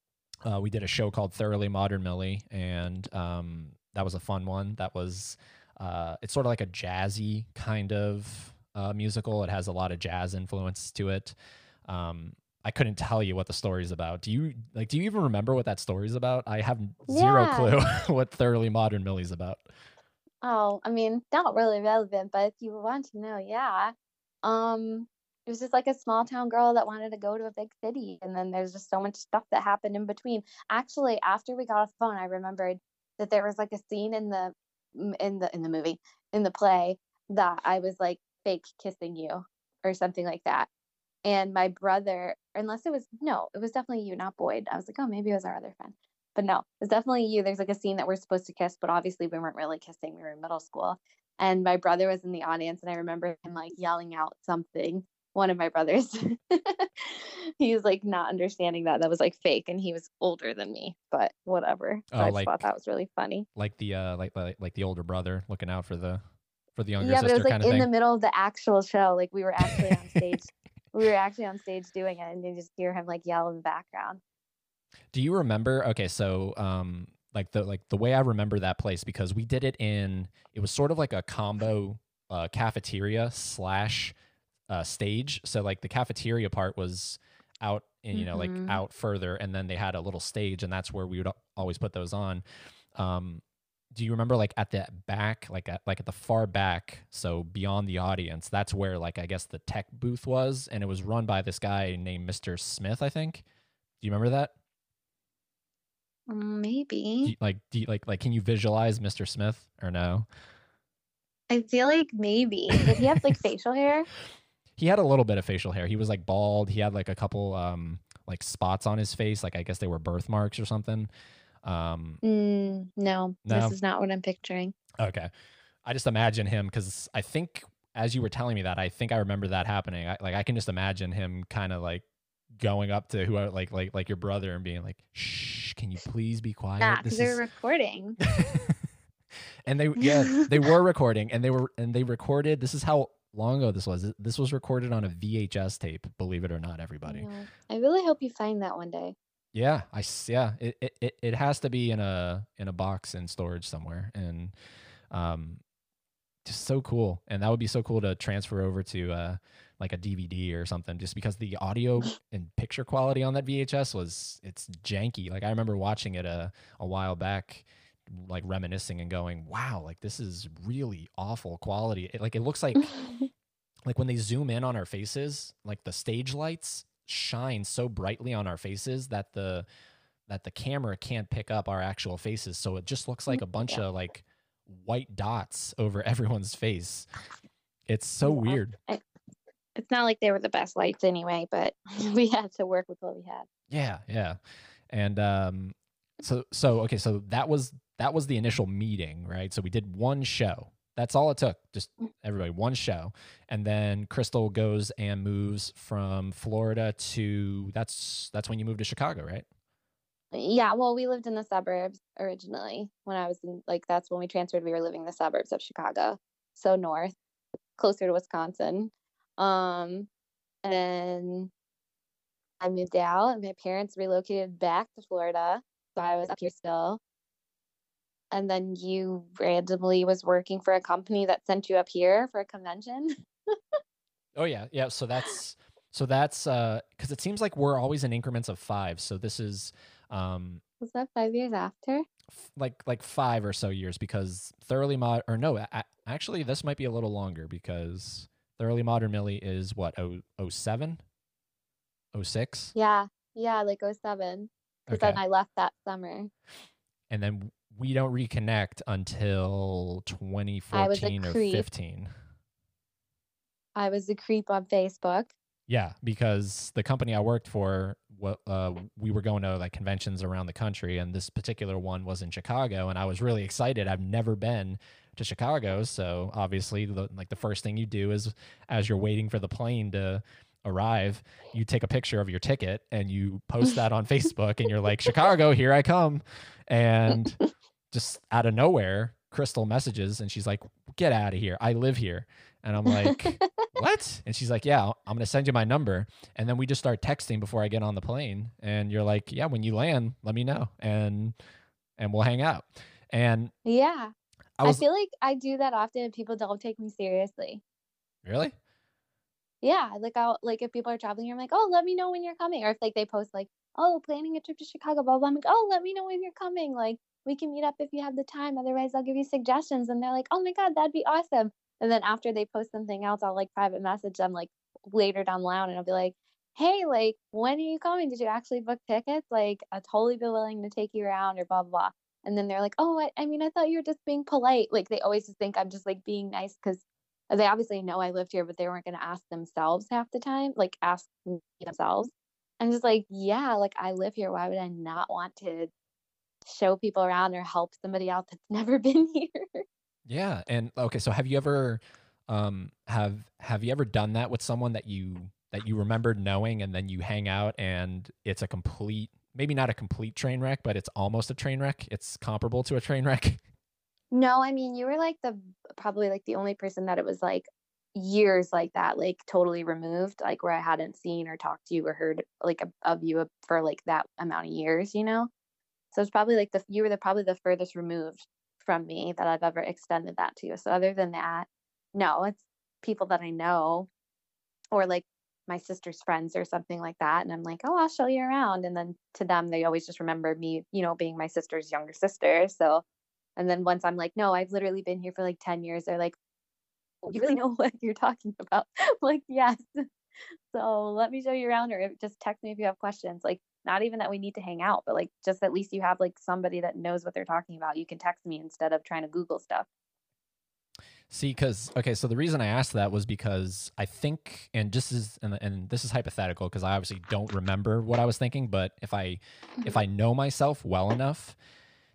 A: uh, we did a show called Thoroughly Modern Millie, and um, that was a fun one. That was uh, it's sort of like a jazzy kind of uh, musical. It has a lot of jazz influence to it. Um, I couldn't tell you what the story's about. Do you like? Do you even remember what that story's about? I have zero
B: Yeah.
A: clue what Thoroughly Modern Millie's about.
B: Oh, I mean, not really relevant, but if you want to know, yeah. Um, it was just like a small town girl that wanted to go to a big city, and then there's just so much stuff that happened in between. Actually, after we got off the phone, I remembered that there was like a scene in the in the in the movie in the play that I was like fake kissing you or something like that. And my brother, unless it was no, it was definitely you, not Boyd. I was like, oh, maybe it was our other friend. But no, it's definitely you. There's like a scene that we're supposed to kiss, but obviously we weren't really kissing. We were in middle school. And my brother was in the audience, and I remember him like yelling out something. One of my brothers. he was like not understanding that that was like fake, and he was older than me, but whatever. So
A: Oh,
B: I just
A: like-
B: thought that was really funny.
A: Like the uh, like like like the older brother looking out for the for the younger
B: yeah, but it was like in
A: thing.
B: the middle of the actual show. Like we were actually on stage. we were actually on stage doing it, and you just hear him like yell in the background.
A: Do you remember? Okay, so um, like the like the way I remember that place because we did it in it was sort of like a combo uh, cafeteria slash uh, stage. So like the cafeteria part was out and you know like
B: Mhm.
A: out further, and then they had a little stage, and that's where we would always put those on. Um, do you remember like at the back, like at like at the far back, so beyond the audience? That's where like I guess the tech booth was, and it was run by this guy named Mr. Smith, I think. Do you remember that?
B: Maybe.
A: you, like do you, like like can you visualize Mr. Smith or no?
B: I feel like maybe. Did he have like facial hair?
A: He had a little bit of facial hair. He was like bald. He had like a couple um like spots on his face, like I guess they were birthmarks or something. Um
B: Mm, no,
A: No.
B: this is not what I'm picturing.
A: okay. I just imagine him cuz I think as you were telling me that, I think I remember that happening. I, like I can just imagine him kind of like going up to who like like like your brother and being like, "Shh, can you please be quiet?"
B: Nah,
A: This
B: because they
A: is-
B: were recording.
A: and they yeah they were recording and they were and they recorded this is how long ago this was this was recorded on a vhs tape believe it or not everybody
B: Yeah. I really hope you find that one day.
A: yeah i yeah it, it it it has to be in a in a box in storage somewhere and um just so cool and that would be so cool to transfer over to uh like a dvd or something just because the audio and picture quality on that vhs was it's janky like i remember watching it a, a while back like reminiscing and going wow like this is really awful quality it, like it looks like like when they zoom in on our faces like the stage lights shine so brightly on our faces that the that the camera can't pick up our actual faces so it just looks like a bunch
B: Yeah.
A: of like white dots over everyone's face it's so
B: Yeah.
A: weird
B: it's not like they were the best lights anyway, but we had to work with what we had.
A: yeah yeah and um so so okay, so that was that was the initial meeting, right? So we did one show. That's all it took. Just
B: Mm.
A: everybody one show. And then Crystal goes and moves from Florida to that's that's when you moved to Chicago, right?
B: Yeah, well, we lived in the suburbs originally. When I was in, like, that's when we transferred. We were living in the suburbs of Chicago, so north, closer to Wisconsin. Um, and I moved out, and my parents relocated back to Florida, so I was up here still. And then you randomly was working for a company that sent you up here for a convention.
A: Oh yeah, yeah. So that's so that's uh because it seems like we're always in increments of five. So this is um
B: Was that five years after?
A: f- like like five or so years because thoroughly mod or no a- actually this might be a little longer because thoroughly modern millie is what oh oh seven oh six
B: Yeah, yeah, like oh seven Because
A: okay
B: then I left that summer.
A: and then we don't reconnect until 2014 or
B: creep.
A: 15
B: I was a creep on Facebook.
A: yeah because the company i worked for what uh, we were going to like conventions around the country and this particular one was in chicago and i was really excited i've never been to chicago so obviously the, like the first thing you do is as you're waiting for the plane to arrive you take a picture of your ticket and you post that on facebook and you're like chicago here i come and just out of nowhere crystal messages and she's like get out of here i live here and i'm like what? And she's like, yeah, I'm going to send you my number. And then we just start texting before I get on the plane. And you're like, yeah, when you land, let me know. And, and we'll hang out. And
B: Yeah.
A: I
B: I, feel like I do that often and people don't take me seriously.
A: really,
B: Yeah. Like I'll like if people are traveling, I'm like, oh, let me know when you're coming. Or if like they post like, oh, planning a trip to Chicago, blah blah. I'm like, oh, let me know when you're coming. Like we can meet up if you have the time. Otherwise, I'll give you suggestions. And they're like, oh my god, that'd be awesome. And then after they post something else, I'll like private message them like later down the line, and I'll be like, hey, like when are you coming? Did you actually book tickets? Like I'd totally be willing to take you around or blah blah. blah. And then they're like, oh, I, I mean, I thought you were just being polite. Like they always just think I'm just like being nice because they obviously know I lived here, but they weren't going to ask themselves half the time, like ask themselves. I'm just like, yeah, like I live here. Why would I not want to show people around or help somebody out that's never been here?
A: yeah. And okay. So have you ever, um, have, have you ever done that with someone that you, that you remembered knowing and then you hang out and it's a complete, maybe not a complete train wreck, but it's almost a train wreck. It's comparable to a train wreck.
B: No, I mean, you were like the probably like the only person that it was like years like that, like totally removed, like where I hadn't seen or talked to you or heard like of- of you for like that amount of years, you know? So it's probably like the you were the probably the furthest removed from me that I've ever extended that to. You. So other than that, no, it's people that I know or like my sister's friends or something like that. And I'm like, oh, I'll show you around. And then to them, they always just remember me, you know, being my sister's younger sister. So, and then once I'm like, no, I've literally been here for like 10 years, they're like, "Oh, you really know what you're talking about? Like, yes. So let me show you around or just text me if you have questions. Like, not even that we need to hang out, but like, just at least you have like somebody that knows what they're talking about. You can text me instead of trying to Google stuff.
A: See, because okay, so the reason I asked that was because I think, and just is, and, and this is hypothetical because I obviously don't remember what I was thinking, but if I, if mm-hmm. I know myself well enough,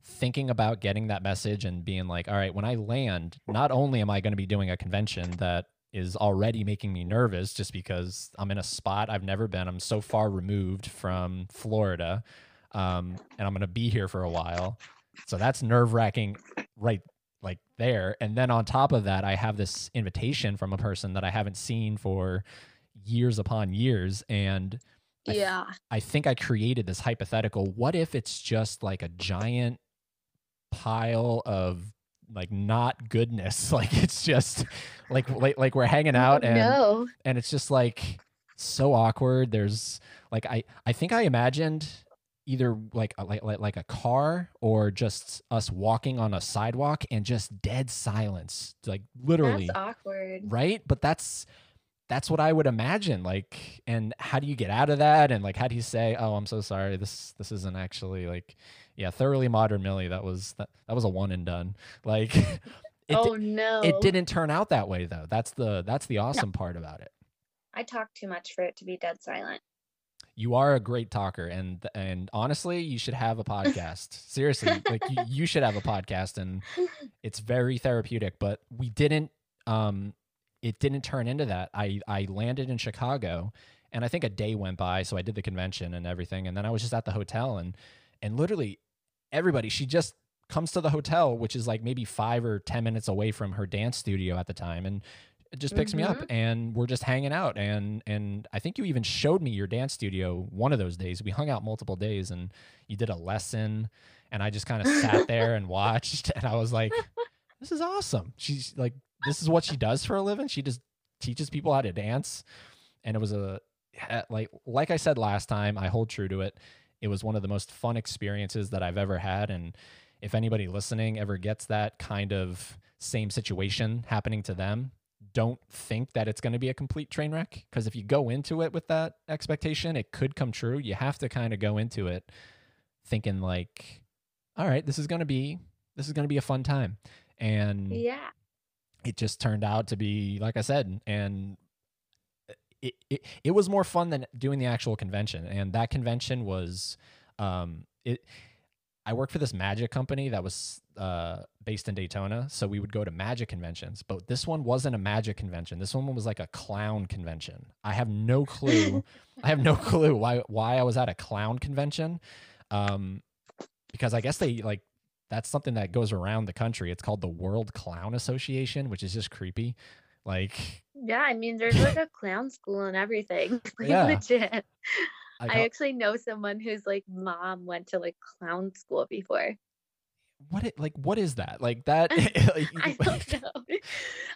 A: thinking about getting that message and being like, all right, when I land, not only am I going to be doing a convention that is already making me nervous just because I'm in a spot I've never been, I'm so far removed from Florida, um, and I'm going to be here for a while, so that's nerve wracking, right like there. And then on top of that i have this invitation from a person that i haven't seen for years upon years and I th-
B: Yeah.
A: i think i created this hypothetical what if it's just like a giant pile of like not goodness. Like it's just like like, like we're hanging oh, out and
B: no.
A: and it's just like so awkward. There's like i i think i imagined either like a, like like like a car or just us walking on a sidewalk and just dead silence like literally.
B: That's awkward.
A: right? But that's that's what i would imagine. Like and how do you get out of that? And like how do you say oh i'm so sorry. This this isn't actually like yeah thoroughly modern millie that was that, that was a one and done like it,
B: oh no.
A: it didn't turn out that way though that's the that's the awesome part about it
B: I talk too much for it to be dead silent.
A: you are a great talker, and and honestly, you should have a podcast. Seriously, like you, you should have a podcast, and it's very therapeutic. But we didn't. Um, it didn't turn into that. I I landed in Chicago, and I think a day went by, so I did the convention and everything, and then I was just at the hotel, and and literally everybody, she just comes to the hotel, which is like maybe five or ten minutes away from her dance studio at the time, and it just picks mm-hmm. me up, mm-hmm. and we're just hanging out, and and I think you even showed me your dance studio one of those days. We hung out multiple days, and you did a lesson, and I just kind of sat there and watched, and I was like, this is awesome. She's like this is what she does for a living. She just teaches people how to dance, and it was a like like I said last time. I hold true to it. It was one of the most fun experiences that I've ever had, and if anybody listening ever gets that kind of same situation happening to them, don't think that it's going to be a complete train wreck because if you go into it with that expectation, it could come true. You have to kind of go into it thinking like, all right, this is going to be this is going to be a fun time. And
B: yeah
A: it just turned out to be like I said, and it, it it was more fun than doing the actual convention. And that convention was um it I worked for this magic company that was uh, based in Daytona, so we would go to magic conventions. But this one wasn't a magic convention. This one was like a clown convention. I have no clue. I have no clue why why I was at a clown convention, um, because I guess they like that's something that goes around the country. It's called the World Clown Association, which is just creepy. Like,
B: yeah, I mean, there's like a clown school and everything. Like, yeah. legit. I, I actually know someone whose like mom went to like clown school before.
A: What it like? What is that? Like that?
B: like, I don't know.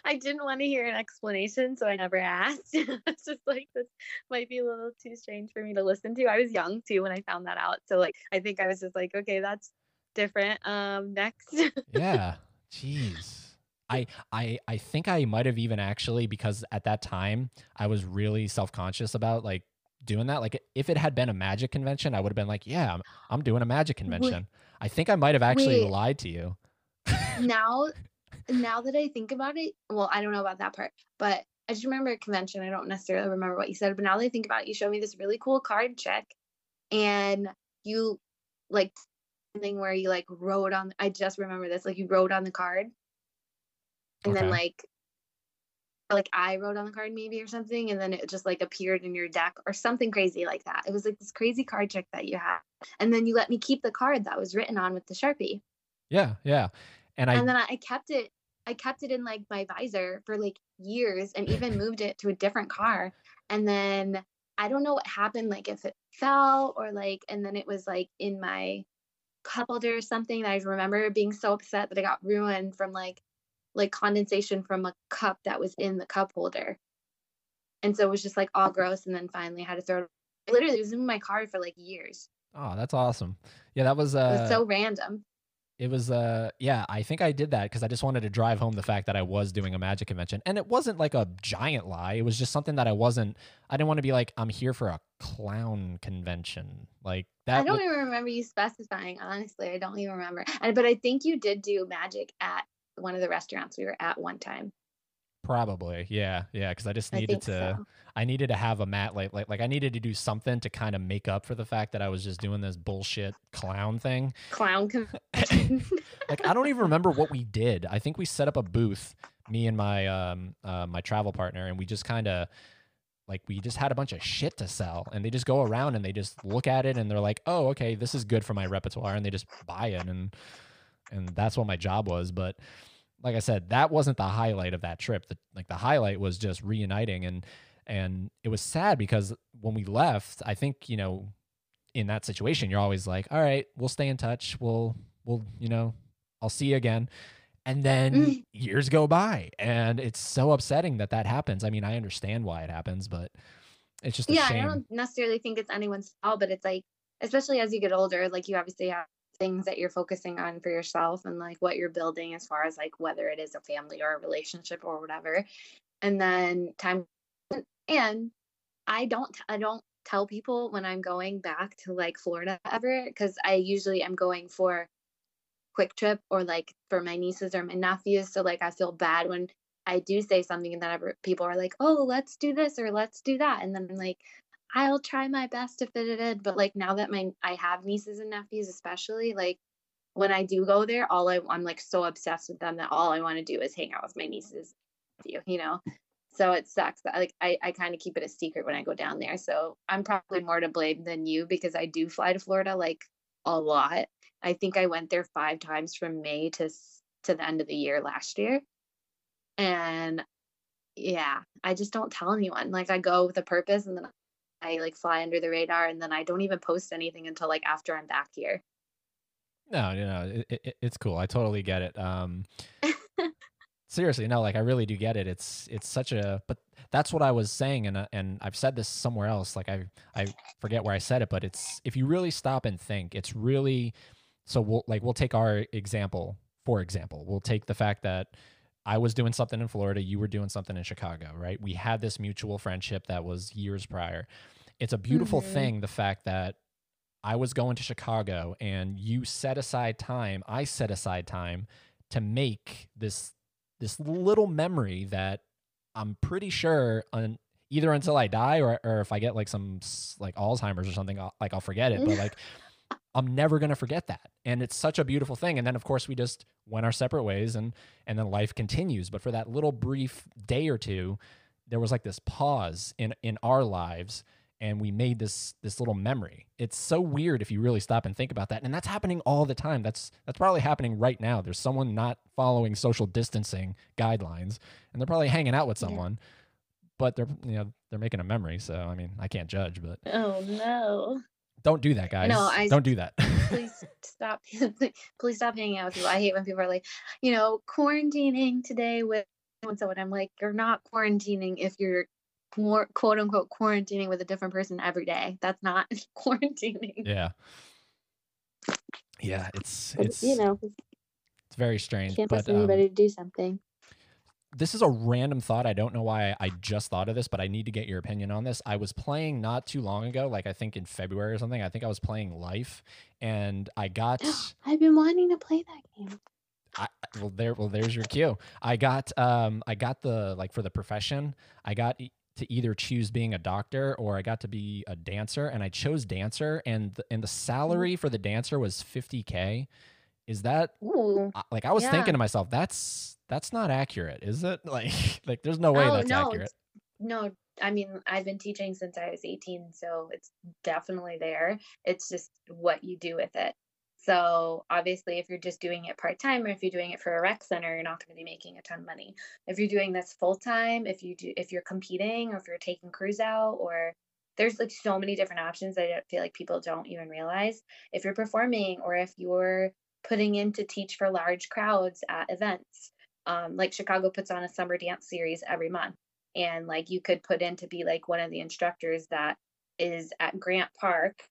B: I didn't want to hear an explanation, so I never asked. it's just like this might be a little too strange for me to listen to. I was young too when I found that out, so like I think I was just like, okay, that's different. Um, next.
A: yeah. Jeez. I I I think I might have even actually because at that time I was really self conscious about like doing that. Like if it had been a magic convention, I would have been like, yeah, I'm, I'm doing a magic convention. Wait, I think I might have actually wait, lied to you.
B: now, now that I think about it, well, I don't know about that part, but I just remember a convention. I don't necessarily remember what you said, but now that I think about it, you showed me this really cool card trick, and you like thing where you like wrote on I just remember this like you wrote on the card and okay. then like like I wrote on the card maybe or something and then it just like appeared in your deck or something crazy like that. It was like this crazy card trick that you had. And then you let me keep the card that was written on with the Sharpie.
A: Yeah, yeah. And I
B: And then I kept it I kept it in like my visor for like years and even moved it to a different car. And then I don't know what happened like if it fell or like and then it was like in my cup holder or something. I remember being so upset that I got ruined from like like condensation from a cup that was in the cup holder. And so it was just like all gross. And then finally I had to throw it. literally it was in my car for like years.
A: Oh, that's awesome. Yeah, that was uh
B: was so random
A: it was uh yeah i think i did that because i just wanted to drive home the fact that i was doing a magic convention and it wasn't like a giant lie it was just something that i wasn't i didn't want to be like i'm here for a clown convention like that
B: i don't even remember you specifying honestly i don't even remember but i think you did do magic at one of the restaurants we were at one time
A: Probably, yeah, yeah. Because I just needed I to, so. I needed to have a mat like, like, like I needed to do something to kind of make up for the fact that I was just doing this bullshit clown thing.
B: Clown.
A: like I don't even remember what we did. I think we set up a booth, me and my um uh, my travel partner, and we just kind of like we just had a bunch of shit to sell and they just go around and they just look at it and they're like oh okay this is good for my repertoire and they just buy it and and that's what my job was but like I said, that wasn't the highlight of that trip. The, like the highlight was just reuniting and and it was sad because when we left, I think, you know, in that situation, you're always like, all right, we'll stay in touch. We'll we'll, you know, I'll see you again. And then mm. years go by and it's so upsetting that that happens. I mean, I understand why it happens, but it's just
B: yeah,
A: shame.
B: I don't necessarily think it's anyone's fault, but it's like, especially as you get older, like you obviously have things that you're focusing on for yourself and like what you're building as far as like whether it is a family or a relationship or whatever. And then time and i don't i don't tell people when i'm going back to like florida ever because i usually am going for quick trip or like for my nieces or my nephews. So like i feel bad when i do say something and then people are like oh let's do this or let's do that. And then i'm like I'll try my best to fit it in. But like now that my I have nieces and nephews, especially like when I do go there, all I I'm like so obsessed with them that all I want to do is hang out with my nieces, you you know. So it sucks that like I, I kind of keep it a secret when I go down there. So I'm probably more to blame than you because I do fly to Florida like a lot. I think I went there five times from May to to the end of the year last year. And yeah, I just don't tell anyone. Like I go with a purpose and then I like fly under the radar and then I don't even post anything until like after I'm back here.
A: No, you know, it, it, it's cool. I totally get it. Um, seriously, no, like I really do get it. It's it's such a, but that's what I was saying, and uh, and I've said this somewhere else. Like I I forget where I said it, but it's if you really stop and think, it's really so. We'll like we'll take our example. For example, we'll take the fact that I was doing something in Florida, you were doing something in Chicago, right? We had this mutual friendship that was years prior. It's a beautiful mm-hmm. thing, the fact that I was going to Chicago and you set aside time, I set aside time to make this this little memory that I'm pretty sure on either until I die or or if I get like some like Alzheimer's or something, I'll, like I'll forget it. But like I'm never going to forget that. And it's such a beautiful thing. And then of course we just went our separate ways and and then life continues. But for that little brief day or two, there was like this pause in in our lives and we made this this little memory. It's so weird if you really stop and think about that. And that's happening all the time. That's that's probably happening right now. There's someone not following social distancing guidelines and they're probably hanging out with someone. Yeah. But they're you know, they're making a memory. So I mean, I can't judge, but
B: Oh no.
A: Don't do that, guys. No, I don't do that.
B: please stop. please stop hanging out with people. I hate when people are like, you know, quarantining today with and so someone. I'm like, you're not quarantining if you're quote unquote quarantining with a different person every day. That's not quarantining.
A: Yeah. Yeah, it's it's
B: you know
A: it's very strange.
B: Can't but, anybody um, to do something
A: this is a random thought. I don't know why I just thought of this, but I need to get your opinion on this. I was playing not too long ago, like I think in February or something. I think I was playing Life, and I got.
B: I've been wanting to play that game.
A: I, well, there, well, there's your cue. I got, um, I got the like for the profession. I got to either choose being a doctor or I got to be a dancer, and I chose dancer, and the, and the salary for the dancer was 50k. Is that
B: Ooh,
A: like I was yeah. thinking to myself, that's that's not accurate, is it? Like, like there's no way oh, that's no, accurate.
B: No, I mean, I've been teaching since I was 18, so it's definitely there. It's just what you do with it. So obviously, if you're just doing it part time, or if you're doing it for a rec center, you're not going to be making a ton of money. If you're doing this full time, if you do, if you're competing, or if you're taking crews out, or there's like so many different options that I feel like people don't even realize. If you're performing, or if you're putting in to teach for large crowds at events, um, like Chicago puts on a summer dance series every month. And like you could put in to be like one of the instructors that is at Grant Park,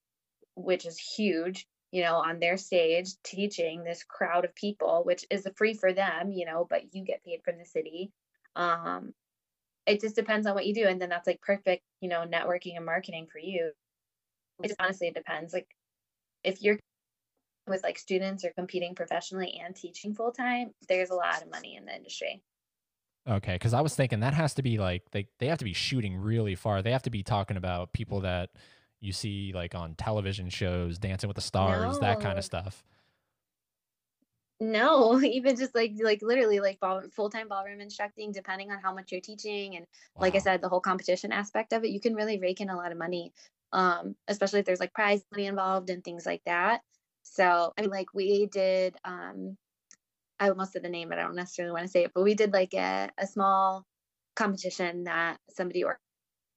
B: which is huge, you know, on their stage teaching this crowd of people, which is free for them, you know, but you get paid from the city. Um, it just depends on what you do. And then that's like perfect, you know, networking and marketing for you. It just honestly it depends. Like if you're with like students or competing professionally and teaching full time, there's a lot of money in the industry.
A: Okay, because I was thinking that has to be like they they have to be shooting really far. They have to be talking about people that you see like on television shows, Dancing with the Stars, no. that kind of stuff.
B: No, even just like like literally like ball, full-time ballroom instructing depending on how much you're teaching and wow. like I said the whole competition aspect of it, you can really rake in a lot of money. Um especially if there's like prize money involved and things like that. So I mean, like we did. um I almost said the name, but I don't necessarily want to say it. But we did like a, a small competition that somebody or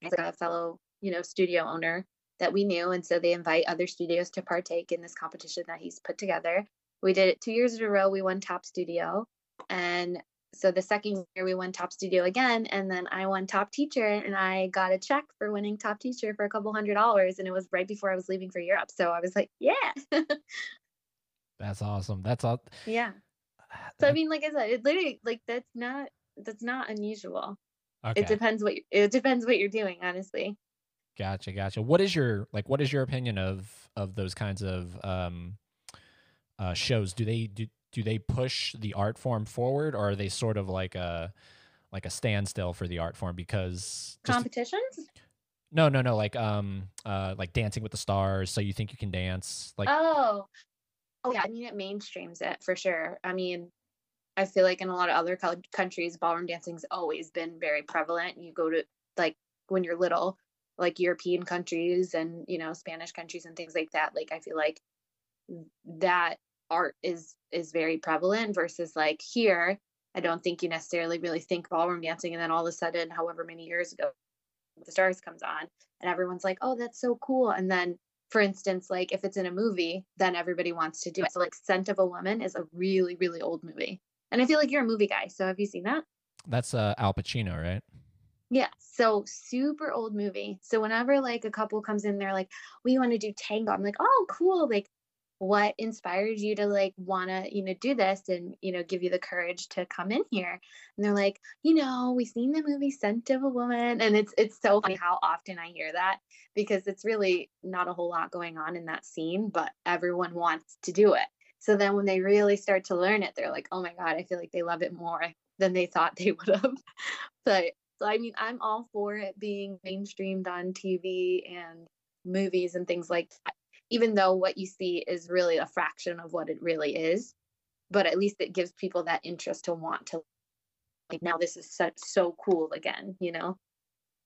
B: like a fellow, you know, studio owner that we knew, and so they invite other studios to partake in this competition that he's put together. We did it two years in a row. We won top studio, and so the second year we won top studio again and then i won top teacher and i got a check for winning top teacher for a couple hundred dollars and it was right before i was leaving for europe. So i was like yeah.
A: That's awesome. That's all
B: yeah. So i mean like i said it literally like that's not that's not unusual. Okay. it depends what it depends what you're doing honestly
A: gotcha gotcha what is your like what is your opinion of of those kinds of um uh shows do they do do they push the art form forward or are they sort of like a like a standstill for the art form because
B: competitions
A: No, no, no. Like um, uh, like Dancing with the Stars. So you think you can dance? Like
B: Oh, oh yeah. I mean, it mainstreams it for sure. I mean, I feel like in a lot of other cou- countries, ballroom dancing's always been very prevalent. You go to like when you're little, like European countries and you know Spanish countries and things like that. Like I feel like that art is is very prevalent versus like here. I don't think you necessarily really think ballroom dancing, and then all of a sudden, however many years ago, the stars comes on, and everyone's like, "Oh, that's so cool!" And then for instance, like if it's in a movie, then everybody wants to do it. So like Scent of a Woman is a really, really old movie. And I feel like you're a movie guy. So have you seen that?
A: that's uh, Al Pacino, right?
B: Yeah. So super old movie. So whenever like a couple comes in, they're like, we want to do tango. I'm like, oh, cool. Like what inspired you to like want to, you know, do this and, you know, give you the courage to come in here? And they're like, you know, we've seen the movie Scent of a Woman. And it's, it's so funny how often I hear that because it's really not a whole lot going on in that scene, but everyone wants to do it. So then when they really start to learn it, they're like, oh my God, I feel like they love it more than they thought they would have. but so, I mean, I'm all for it being mainstreamed on TV and movies and things like that, even though what you see is really a fraction of what it really is. But at least it gives people that interest to want to, like, now this is such, so cool again, you know?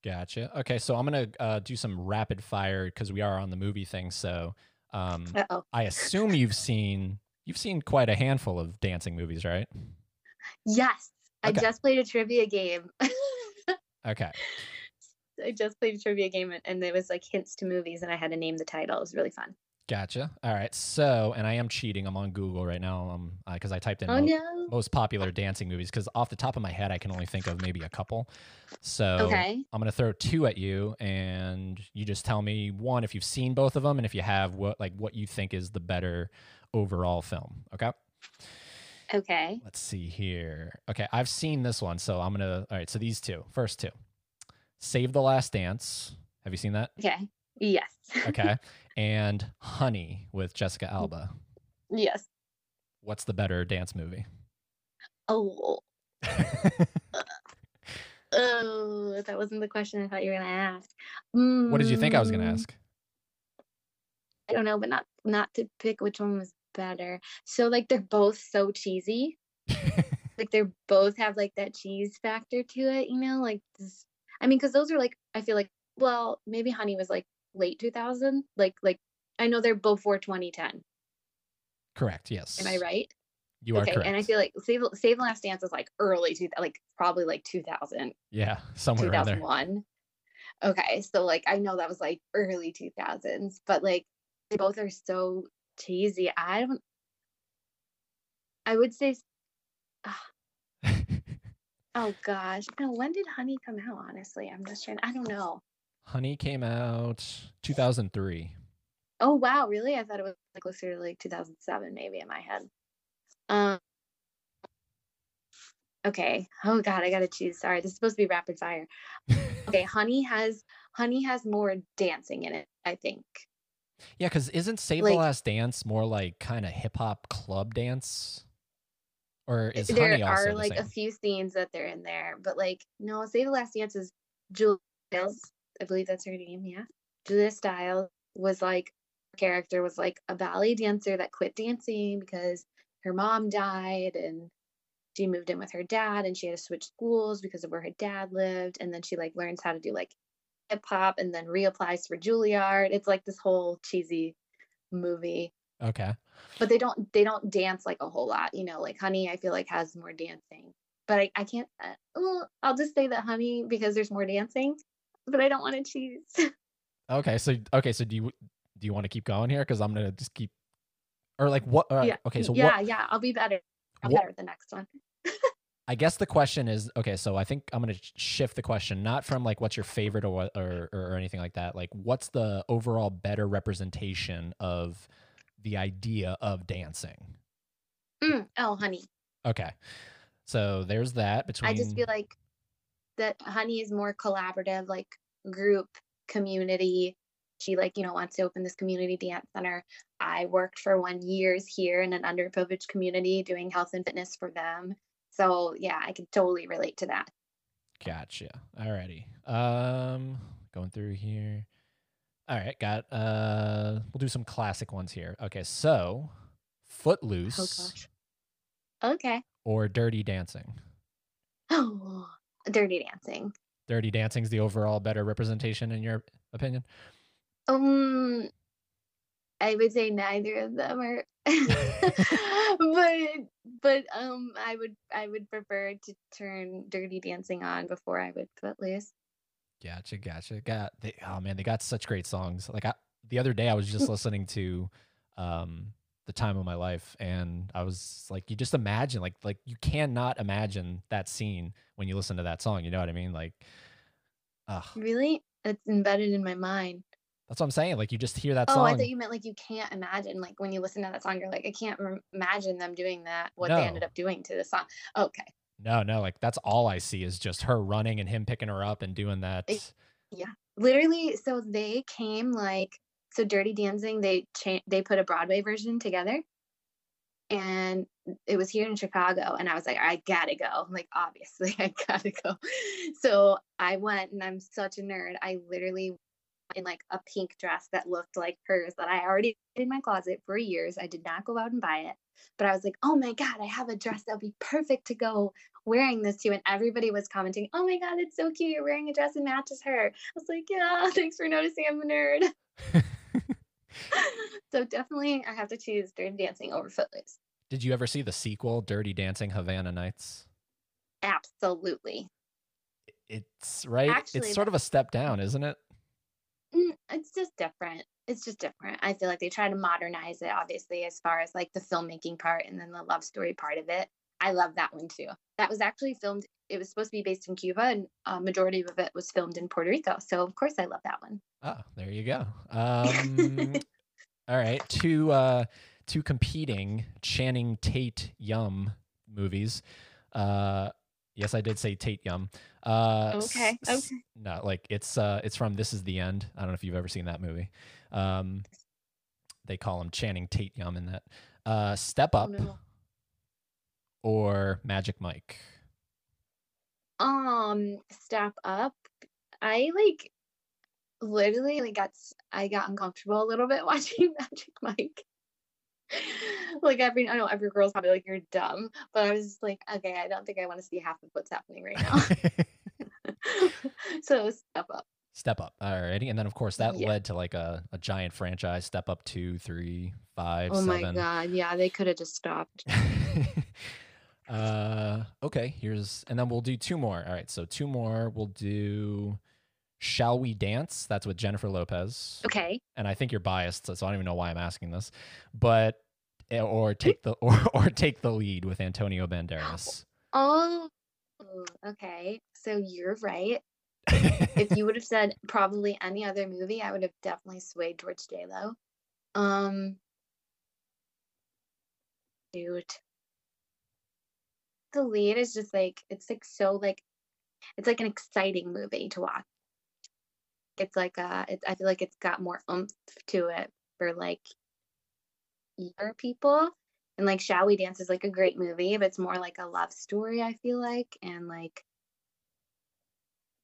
A: Gotcha. Okay, so I'm gonna uh, do some rapid fire because we are on the movie thing. So um. I assume you've seen you've seen quite a handful of dancing movies, right?
B: Yes. I just played a trivia game.
A: Okay.
B: I just played a trivia game and- it was like hints to movies and I had to name the title. It was really fun.
A: Gotcha. All right. So, and I am cheating. I'm on Google right now um, because I typed in
B: Oh
A: mo-
B: no.
A: most popular dancing movies because off the top of my head, I can only think of maybe a couple. So
B: Okay.
A: I'm going to throw two at you and you just tell me one, if you've seen both of them and if you have what, like what you think is the better overall film. Okay.
B: Okay.
A: Let's see here. Okay. I've seen this one. So I'm going to, all right. So these two, first two Save the Last Dance. Have you seen that?
B: Okay. Yes.
A: Okay. and Honey with Jessica Alba.
B: yes.
A: What's the better dance movie?
B: Oh. Oh, that wasn't the question I thought you were gonna ask.
A: what did you think I was going to
B: Mm,
A: ask?
B: I don't know, but not not to pick which one was better. So like they're both so cheesy. Like they're both have like that cheese factor to it, you know? Like this, I mean, because those are like I feel like well maybe Honey was like late 2000. Like like I know they're both for 2010.
A: correct. Yes.
B: Am I right?
A: You are
B: okay,
A: correct.
B: and I feel like Save Save the Last Dance is like early two, like probably like 2000,
A: yeah, somewhere around there.
B: 2001. Okay, so like I know that was like early 2000s, but like they both are so cheesy. I don't. I would say. Oh gosh, no. When did Honey come out? Honestly, I'm just trying. I don't know.
A: Honey came out 2003.
B: Oh wow, really? I thought it was like closer to like 2007, maybe in my head. Um. Okay. Oh God, I gotta choose. Sorry, this is supposed to be rapid fire. Okay, Honey has Honey has more dancing in it. I think.
A: Yeah, because isn't Save the
B: Like-
A: Last Dance more like kind of hip hop club dance? Or is
B: there
A: Honey
B: are
A: the
B: like a few scenes that they're in there, but like no, Save the Last Dance is Julia Stiles. I believe that's her name. Yeah, Julia Stiles was like her character was like a ballet dancer that quit dancing because her mom died and she moved in with her dad and she had to switch schools because of where her dad lived and then she like learns how to do like hop and then reapplies for Juilliard. It's like this whole cheesy movie
A: Okay.
B: but they don't they don't dance like a whole lot you know like honey i feel like has more dancing but i, I can't uh, oh, i'll just say that honey because there's more dancing but i don't want to choose
A: Okay. So okay. So do you do you want to keep going here? Because I'm gonna just keep. Or like what? right,
B: yeah
A: Okay. So
B: yeah
A: what?
B: yeah i'll be better i'm
A: what-
B: better at the next one
A: I guess the question is okay. So I think I'm gonna shift the question, not from like what's your favorite or or or anything like that. Like what's the overall better representation of the idea of dancing?
B: Mm, oh honey
A: Okay. So there's that between.
B: i just feel like that honey is more collaborative like group community she like you know wants to open this community dance center i worked for one years here in an underprivileged community doing health and fitness for them so yeah i can totally relate to that
A: Gotcha. Alrighty. Um, going through here. All right, got uh we'll do some classic ones here. Okay, so
B: Oh
A: Footloose
B: gosh. Okay.
A: or Dirty Dancing.
B: Oh, Dirty Dancing.
A: Dirty Dancing's the overall better representation in your opinion?
B: Um, I would say neither of them are, but but um, I would I would prefer to turn Dirty Dancing on before I would Footloose.
A: Gotcha, gotcha. Got they, oh man, they got such great songs. Like I, the other day, I was just listening to um, "The Time of My Life," and I was like, you just imagine, like, like you cannot imagine that scene when you listen to that song. You know what I mean? Like, uh,
B: Really, it's embedded in my mind.
A: That's what I'm saying. Like, you just hear that
B: Oh,
A: song.
B: Oh, I thought you meant like you can't imagine. Like when you listen to that song, you're like, I can't rem- imagine them doing that. What they ended up doing to the song. Okay.
A: no, no, like that's all I see is just her running and him picking her up and doing that.
B: Yeah, literally so they came like so dirty dancing they cha- they put a broadway version together and it was here in chicago and i was like i gotta go like obviously i gotta go so i went and i'm such a nerd i literally in like a pink dress that looked like hers that i already had in my closet for years i did not go out and buy it but i was like oh my god i have a dress that'll be perfect to go wearing this to and everybody was commenting oh my god it's so cute you're wearing a dress that matches her i was like yeah thanks for noticing i'm a nerd so definitely i have to choose dirty dancing over footloose
A: Did you ever see the sequel, Dirty Dancing Havana Nights?
B: absolutely
A: It's right.
B: Actually,
A: it's sort of a step down, isn't it?
B: It's just different. It's just different. I feel like they try to modernize it obviously as far as like the filmmaking part and then the love story part of it. I love that one too. That was actually filmed it was supposed to be based in cuba and a majority of it was filmed in puerto rico. So of course i love that one.
A: Oh, there you go. Um, all right, two uh, two competing Channing Tate Yum movies. Uh, yes, I did say Tate Yum. Uh,
B: Okay,
A: s- s- No, like it's uh, it's from This Is the End. I don't know if you've ever seen that movie. Um, they call him Channing Tate Yum in that. Uh, Step
B: Oh,
A: Up
B: no.
A: or Magic Mike.
B: um step up i like literally like got I got uncomfortable a little bit watching magic mike like every i know every girl's probably like you're dumb but i was just like okay i don't think i want to see half of what's happening right now so step up
A: Step Up. Alrighty, and then of course that
B: Yeah.
A: led to like a, a giant franchise. Step Up two, three, five,
B: oh
A: seven.
B: my god yeah they could have just stopped
A: uh, okay, here's and then we'll do two more. All right, so two more. We'll do Shall We Dance? That's with Jennifer Lopez.
B: okay
A: And I think you're biased, so I don't even know why I'm asking this. But or take the or, or take the lead with Antonio Banderas.
B: oh okay so you're right if you would have said probably any other movie, I would have definitely swayed towards J Lo. Um, dude, the lead is just like it's like so like it's like an exciting movie to watch. It's like uh, it's I feel like it's got more oomph to it for like younger people. And like Shall We Dance is like a great movie, but it's more like a love story, I feel like, and like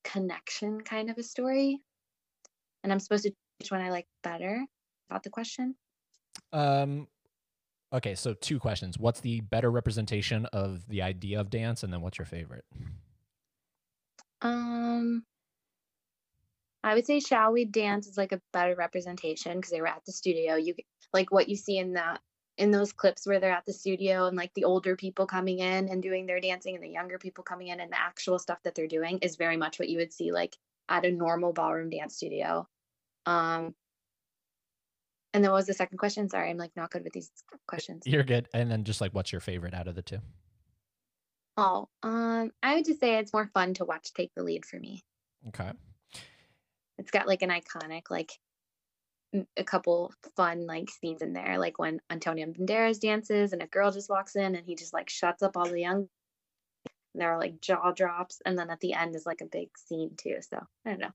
B: connection kind of a story. And I'm supposed to which one I like better. About the question.
A: um okay, so two questions. What's the better representation of the idea of dance and then what's your favorite?
B: Um, I would say "Shall We Dance" is like a better representation because they were at the studio. You like what you see in that in those clips where they're at the studio and like the older people coming in and doing their dancing and the younger people coming in and the actual stuff that they're doing is very much what you would see like at a normal ballroom dance studio. Um, and then what was the second question? Sorry, I'm like not good with these questions.
A: You're good. And then just like what's your favorite out of the two?
B: Oh, um, I would just say it's more fun to watch take the lead for me.
A: Okay.
B: It's got like an iconic, like a couple fun like scenes in there, like when Antonio Banderas dances and a girl just walks in and he just like shuts up all the young. and There are like jaw drops, and then at the end is like a big scene too. So I don't know,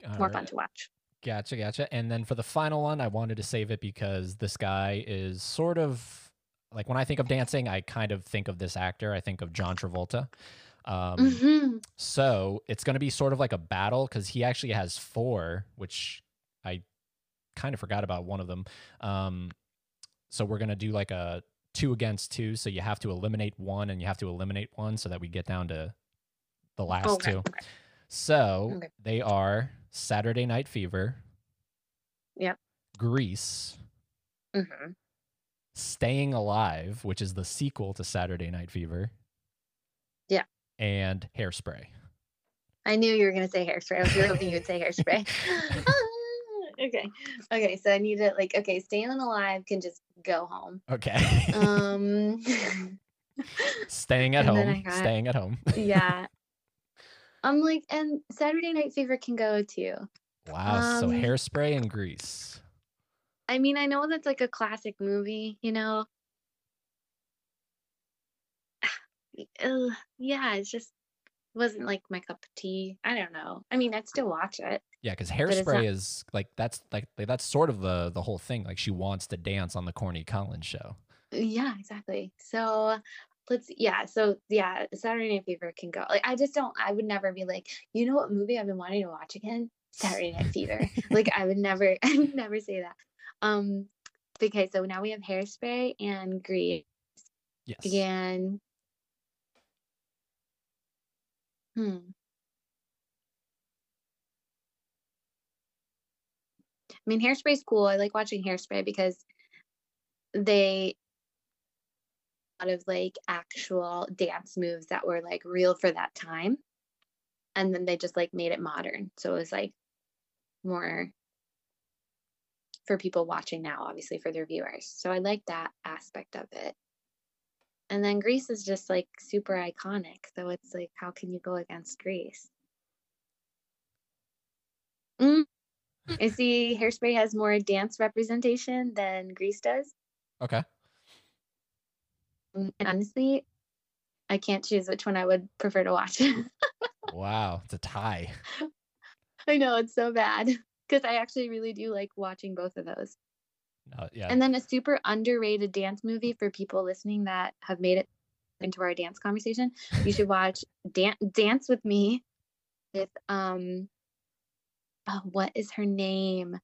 B: it's more fun to watch.
A: Gotcha, gotcha. And then for the final one, I wanted to save it because this guy is sort of like when I think of dancing, I kind of think of this actor. I think of John Travolta. Um,
B: Mhm.
A: So it's going to be sort of like a battle because he actually has four, which I kind of forgot about one of them. Um, so we're going to do like a two against two. So you have to eliminate one and you have to eliminate one so that we get down to the last
B: Okay,
A: two. So
B: Okay.
A: they are Saturday Night Fever.
B: Yep.
A: Grease.
B: Mhm.
A: Staying Alive, which is the sequel to Saturday Night Fever. And Hairspray.
B: I knew you were gonna say hairspray. I was really hoping you would say hairspray. okay. Okay. So I need to like okay, staying alive can just go home.
A: Okay.
B: Um
A: staying at
B: and then I
A: home.
B: got-
A: Staying at home.
B: yeah. I'm like and Saturday Night Fever can go too.
A: wow. so
B: Um,
A: Hairspray and Grease.
B: I mean, I know that's like a classic movie, you know. Ugh, yeah, it's just wasn't like my cup of tea. I don't know. I mean, I'd still watch it.
A: Yeah, because Hairspray
B: not-
A: is like that's like that's sort of the the whole thing. Like she wants to dance on the Corny Collins show.
B: Yeah, exactly. So let's yeah, so yeah, Saturday Night Fever can go. Like I just don't I would never be like, you know what movie I've been wanting to watch again? Saturday Night Fever. like I would never I would never say that. Um okay, so now we have Hairspray and Grease
A: Yes.
B: again. Hmm. I mean, Hairspray's cool. I like watching Hairspray because they a lot of like actual dance moves that were like real for that time. And then they just like made it modern. So it was like more for people watching now, obviously for their viewers. So I like that aspect of it. And then Grease is just like super iconic. So it's like, how can you go against Grease? Mm. I see Hairspray has more dance representation than Grease does.
A: Okay.
B: Mm, And honestly, I can't choose which one I would prefer to watch.
A: wow, it's a tie.
B: I know it's so bad because I actually really do like watching both of those.
A: Uh, yeah.
B: And then a super underrated dance movie for people listening that have made it into our dance conversation. You should watch Dan- Dance with Me with um oh, what is her name?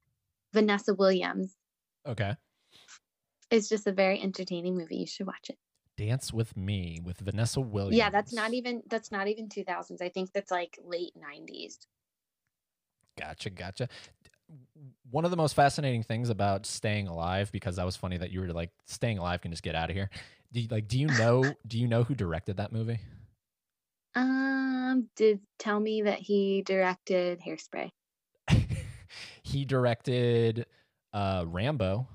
B: Vanessa Williams.
A: okay.
B: It's just a very entertaining movie. You should watch it.
A: Dance with Me with Vanessa Williams.
B: Yeah, that's not even that's not even 2000s. I think that's like late 90s.
A: Gotcha, gotcha. One of the most fascinating things about staying alive, because that was funny that you were like, staying alive can just get out of here. Do you, like, do you know, do you know who directed that movie?
B: Um, did tell me that he directed Hairspray.
A: he directed uh Rambo,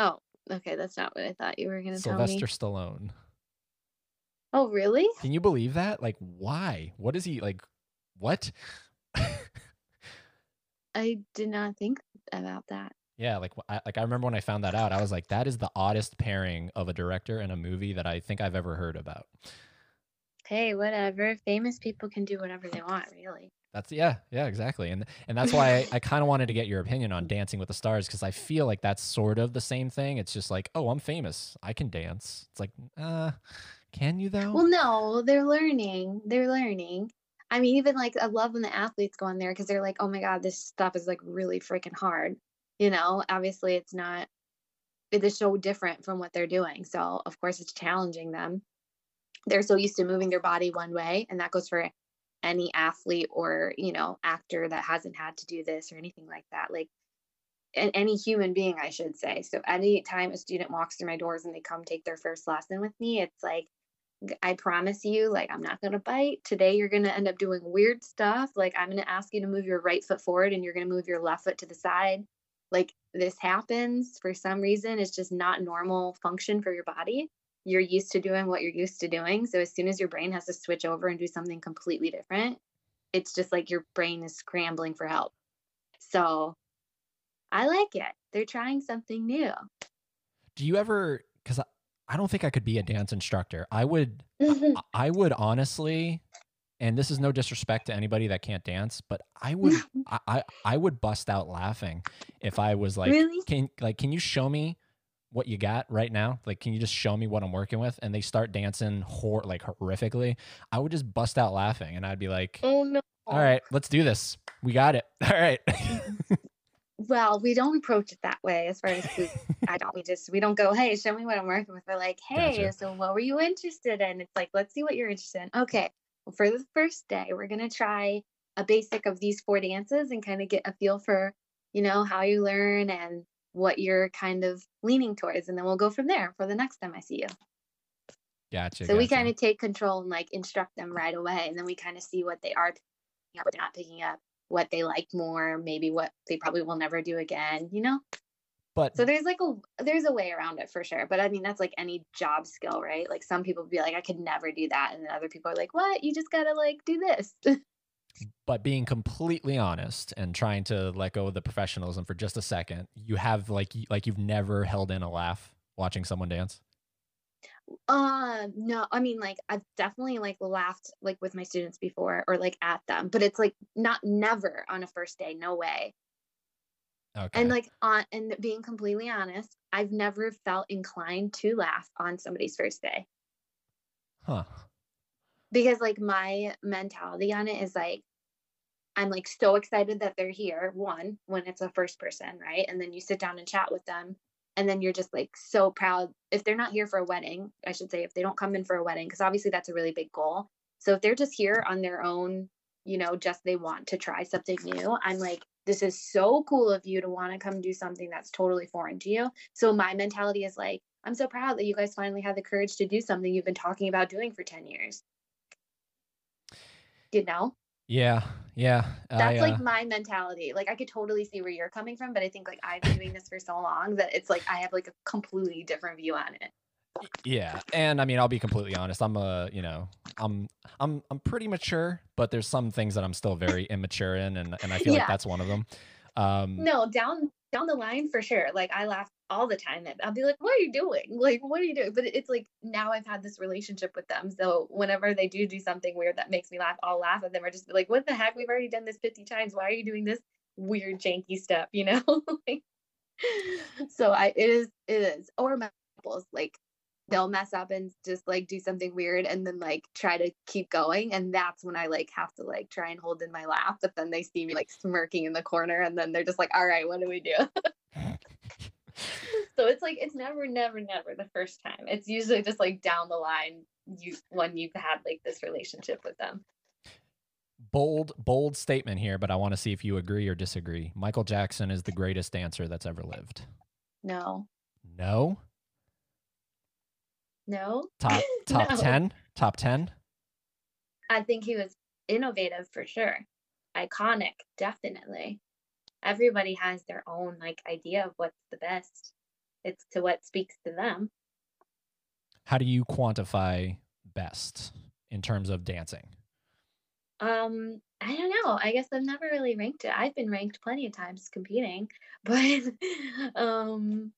B: Oh, okay, that's not what I thought you were gonna tell
A: Sylvester
B: me.
A: Stallone.
B: Oh, really?
A: Can you believe that? Like, why? What is he like? What?
B: I did not think about that.
A: yeah, like I, like I remember when I found that out, I was like, that is the oddest pairing of a director and a movie that I think I've ever heard about.
B: Hey, whatever. Famous people can do whatever they want, really.
A: That's yeah, yeah, exactly, and and that's why I, I kind of wanted to get your opinion on Dancing with the Stars because I feel like that's sort of the same thing. It's just like, oh, I'm famous, I can dance. It's like, uh, can you though?
B: Well, no, they're learning. They're learning. I mean, even like I love when the athletes go on there because they're like, oh my God, this stuff is like really freaking hard. You know, obviously it's not, it is so different from what they're doing. So, of course, it's challenging them. They're so used to moving their body one way, and that goes for any athlete or, you know, actor that hasn't had to do this or anything like that. Like, and any human being, I should say. So, anytime a student walks through my doors and they come take their first lesson with me, it's like, I promise you, like, I'm not going to bite. Today, you're going to end up doing weird stuff. Like, I'm going to ask you to move your right foot forward and you're going to move your left foot to the side. Like, this happens for some reason. It's just not normal function for your body. You're used to doing what you're used to doing. So, as soon as your brain has to switch over and do something completely different, it's just like your brain is scrambling for help. So, I like it. They're trying something new.
A: Do you ever? Because I, don't think I could be a dance instructor. I would. Mm-hmm. I, I would honestly, and this is no disrespect to anybody that can't dance, but I would. I, I I would bust out laughing if I was like,
B: really?
A: can like can you show me what you got right now? Like, can you just show me what I'm working with? And they start dancing hor- like horrifically. I would just bust out laughing and I'd be like,
B: Oh no.
A: all right, let's do this. We got it. All right. Mm-hmm.
B: Well, we don't approach it that way as far as food. I don't. We just we don't go, hey, show me what I'm working with. We're like, hey,
A: Gotcha.
B: so what were you interested in? It's like, let's see what you're interested in. Okay. Well, for the first day, we're gonna try a basic of these four dances and kind of get a feel for, you know, how you learn and what you're kind of leaning towards, and then we'll go from there for the next time I see you.
A: gotcha.
B: So we kind of take control and like instruct them right away, and then we kind of see what they are picking up, what they're not picking up, what they like more, maybe what they probably will never do again. You know.
A: but
B: So there's like a there's a way around it for sure. But I mean that's like any job skill, right? Like some people be like, I could never do that. And then other people are like, What? You just gotta like do this.
A: but being completely honest and trying to let go of the professionalism for just a second, you have like like you've never held in a laugh watching someone dance.
B: Uh no, I mean like I've definitely like laughed like with my students before or like at them, but it's like not never on a first day, no way.
A: Okay.
B: And like on and being completely honest, I've never felt inclined to laugh on somebody's first day.
A: huh.
B: because like my mentality on it is like I'm like so excited that they're here. One, when it's a first person, right? And then you sit down and chat with them. And then you're just like so proud. If they're not here for a wedding, I should say, if they don't come in for a wedding, because obviously that's a really big goal. So if they're just here on their own, you know, just they want to try something new, I'm like, this is so cool of you to want to come do something that's totally foreign to you. So my mentality is like, I'm so proud that you guys finally had the courage to do something you've been talking about doing for 10 years. You know?
A: Yeah. Yeah.
B: That's
A: I, uh,
B: like my mentality. Like I could totally see where you're coming from, but I think like I've been doing this for so long that it's like I have like a completely different view on it.
A: Yeah, and I mean, I'll be completely honest. I'm a, you know, I'm, I'm, I'm pretty mature, but there's some things that I'm still very immature in, and and I feel like that's one of them. Um,
B: No, down down the line for sure. Like I laugh all the time. I'll be like, "What are you doing? Like, what are you doing?" But it's like now I've had this relationship with them, so whenever they do do something weird that makes me laugh, I'll laugh at them or just be like, "What the heck? We've already done this 50 times. Why are you doing this weird janky stuff?" You know? like, so I it is it is or my couples like they'll mess up and just like do something weird and then like try to keep going and that's when i like have to like try and hold in my laugh but then they see me like smirking in the corner and then they're just like all right what do we do so it's like it's never never never the first time it's usually just like down the line you when you've had like this relationship with them
A: bold, bold statement here, but I want to see if you agree or disagree. Michael Jackson is the greatest dancer that's ever lived.
B: no
A: No.
B: no
A: Top top
B: No.
A: ten. Top ten.
B: i think he was innovative for sure iconic definitely everybody has their own like idea of what's the best it's to what speaks to them
A: How do you quantify best in terms of dancing?
B: Um, I don't know. I guess I've never really ranked it. I've been ranked plenty of times competing, but um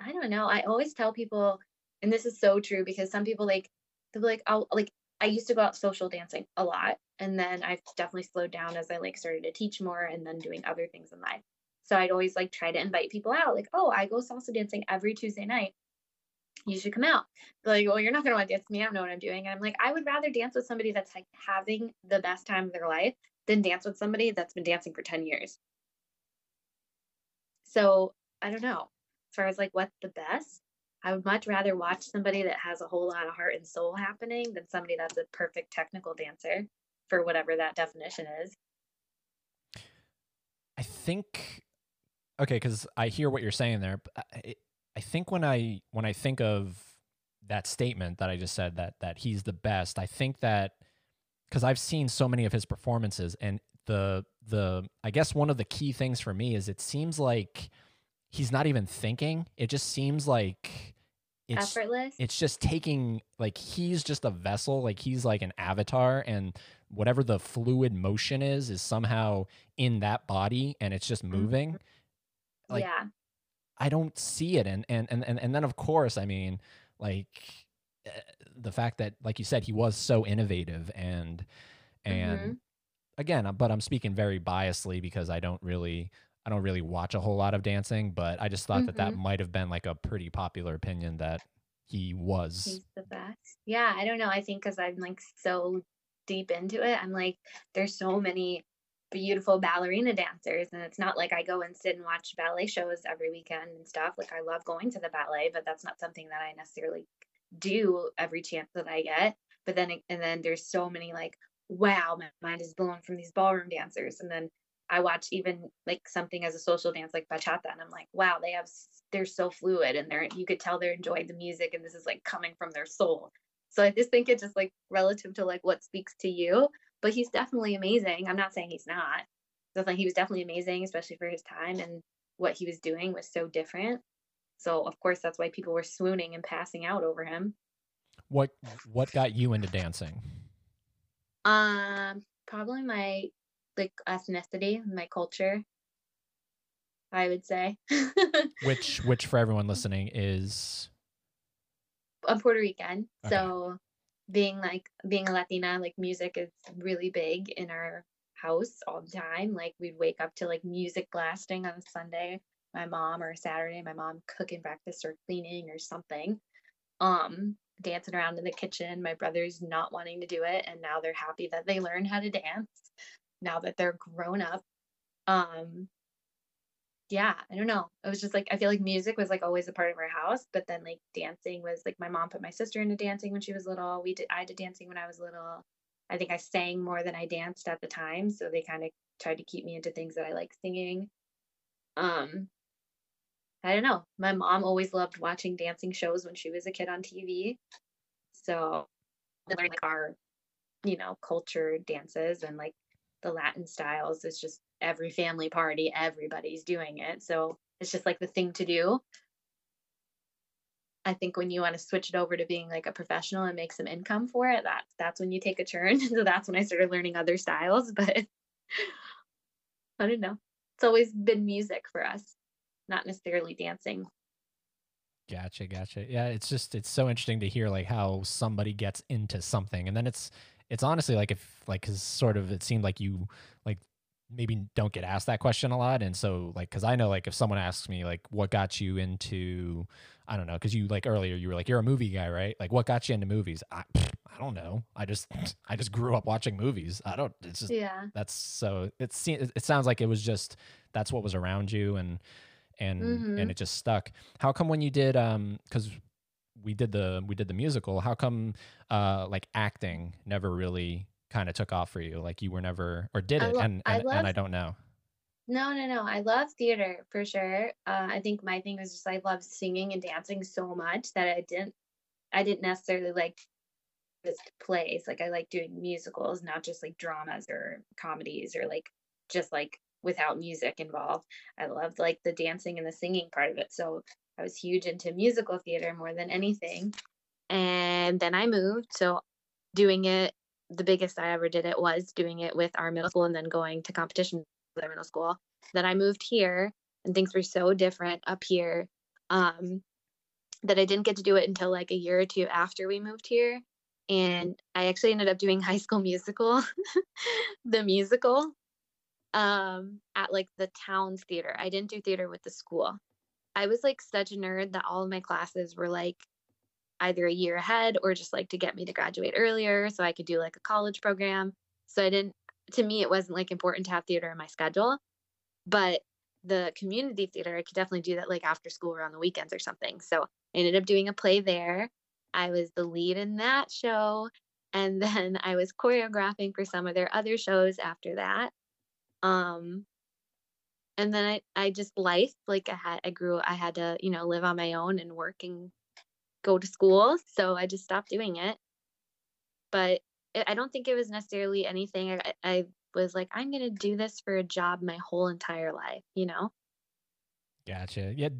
B: I don't know. I always tell people, and this is so true because some people like they'll be like, I'll like I used to go out social dancing a lot, and then I've definitely slowed down as I like started to teach more and then doing other things in life. So I'd always like try to invite people out, like, oh, I go salsa dancing every Tuesday night. You should come out. They're like, well, you're not gonna want to dance with me. I don't know what I'm doing. And I'm like, I would rather dance with somebody that's like having the best time of their life than dance with somebody that's been dancing for 10 years. So I don't know. As far as like what's the best, I would much rather watch somebody that has a whole lot of heart and soul happening than somebody that's a perfect technical dancer for whatever that definition is.
A: I think okay, because I hear what you're saying there. But uh, I, I think when I when I think of that statement that I just said that that he's the best, I think that because I've seen so many of his performances, and the the I guess one of the key things for me is it seems like he's not even thinking. It just seems like it's
B: Effortless.
A: it's just taking like he's just a vessel like he's like an avatar and whatever the fluid motion is is somehow in that body and it's just moving like-
B: yeah.
A: i don't see it and and and and, and then of course i mean like eh, the fact that like you said he was so innovative and and
B: Mhm.
A: again uh, but i'm speaking very biasly because i don't really i don't really watch a whole lot of dancing, but I just thought that that
B: Mhm.
A: might have been like a pretty popular opinion that he was.
B: He's the best. Yeah, I don't know. I think because I'm like so deep into it, I'm like, there's so many beautiful ballerina dancers, and it's not like I go and sit and watch ballet shows every weekend and stuff. Like I love going to the ballet, but that's not something that I necessarily do every chance that I get. But then, and then there's so many like, wow, my mind is blown from these ballroom dancers, and then I watch even like something as a social dance like bachata, and I'm like, wow, they have they're so fluid, and they're you could tell they're enjoying the music, and this is like coming from their soul. So I just think it's just like relative to like what speaks to you. But he's definitely amazing. I'm not saying he's not. Definitely, he was definitely amazing, especially for his time and what he was doing was so different. So of course that's why people were swooning and passing out over him.
A: What what got you into dancing?
B: Um, probably my like ethnicity, my culture. I would say.
A: Which which for everyone listening is
B: I'm Puerto Rican,
A: Okay.
B: so being like being a Latina, like music is really big in our house all the time. Like we'd wake up to like music blasting on a Sunday, my mom or Saturday, my mom cooking breakfast or cleaning or something. Um, dancing around in the kitchen, my brothers not wanting to do it, and now they're happy that they learned how to dance now that they're grown up. Um, yeah, I don't know. It was just like I feel like music was like always a part of our house, but then like dancing was like my mom put my sister into dancing when she was little. We did I did dancing when I was little. I think I sang more than I danced at the time, so they kind of tried to keep me into things that I like singing. Um I don't know. My mom always loved watching dancing shows when she was a kid on TV. So like our, you know, culture dances and like the Latin styles. It's just every family party, everybody's doing it. So it's just like the thing to do. I think when you want to switch it over to being like a professional and make some income for it, that's that's when you take a turn. so that's when I started learning other styles. But I don't know. It's always been music for us, not necessarily dancing.
A: Gotcha, gotcha. Yeah, it's just it's so interesting to hear like how somebody gets into something, and then it's it's honestly like if like cause sort of it seemed like you like maybe don't get asked that question a lot, and so like because I know like if someone asks me like what got you into I don't know because you like earlier you were like you're a movie guy right? Like what got you into movies? I I don't know. I just I just grew up watching movies. I don't it's just
B: Yeah.
A: that's so it seems it sounds like it was just that's what was around you and and
B: Mhm.
A: and it just stuck. How come when you did um because we did the we did the musical how come uh like acting never really kind of took off for you like you were never or did it
B: lo-
A: and
B: I
A: and, and i don't know
B: No, no, no. I love theater for sure. Uh, I think my thing was just I love singing and dancing so much that I didn't I didn't necessarily like just plays. Like I like doing musicals, not just like dramas or comedies or like just like without music involved. I loved like the dancing and the singing part of it. So I was huge into musical theater more than anything. And then I moved. So doing it, the biggest I ever did it was doing it with our middle school and then going to competition with our middle school. Then I moved here and things were so different up here um, that I didn't get to do it until like a year or two after we moved here. And I actually ended up doing High School Musical, the musical, um, at like the town's theater. I didn't do theater with the school. I was like such a nerd that all of my classes were like either a year ahead or just like to get me to graduate earlier so I could do like a college program. So I didn't, to me, it wasn't like important to have theater in my schedule. But the community theater, I could definitely do that like after school or on the weekends or something. So I ended up doing a play there. I was the lead in that show. And then I was choreographing for some of their other shows after that. Um, and then I, I just life like I had I grew I had to you know live on my own and work and go to school so I just stopped doing it. But I I don't think it was necessarily anything I, I was like I'm gonna do this for a job my whole entire life you know?
A: Gotcha. Yeah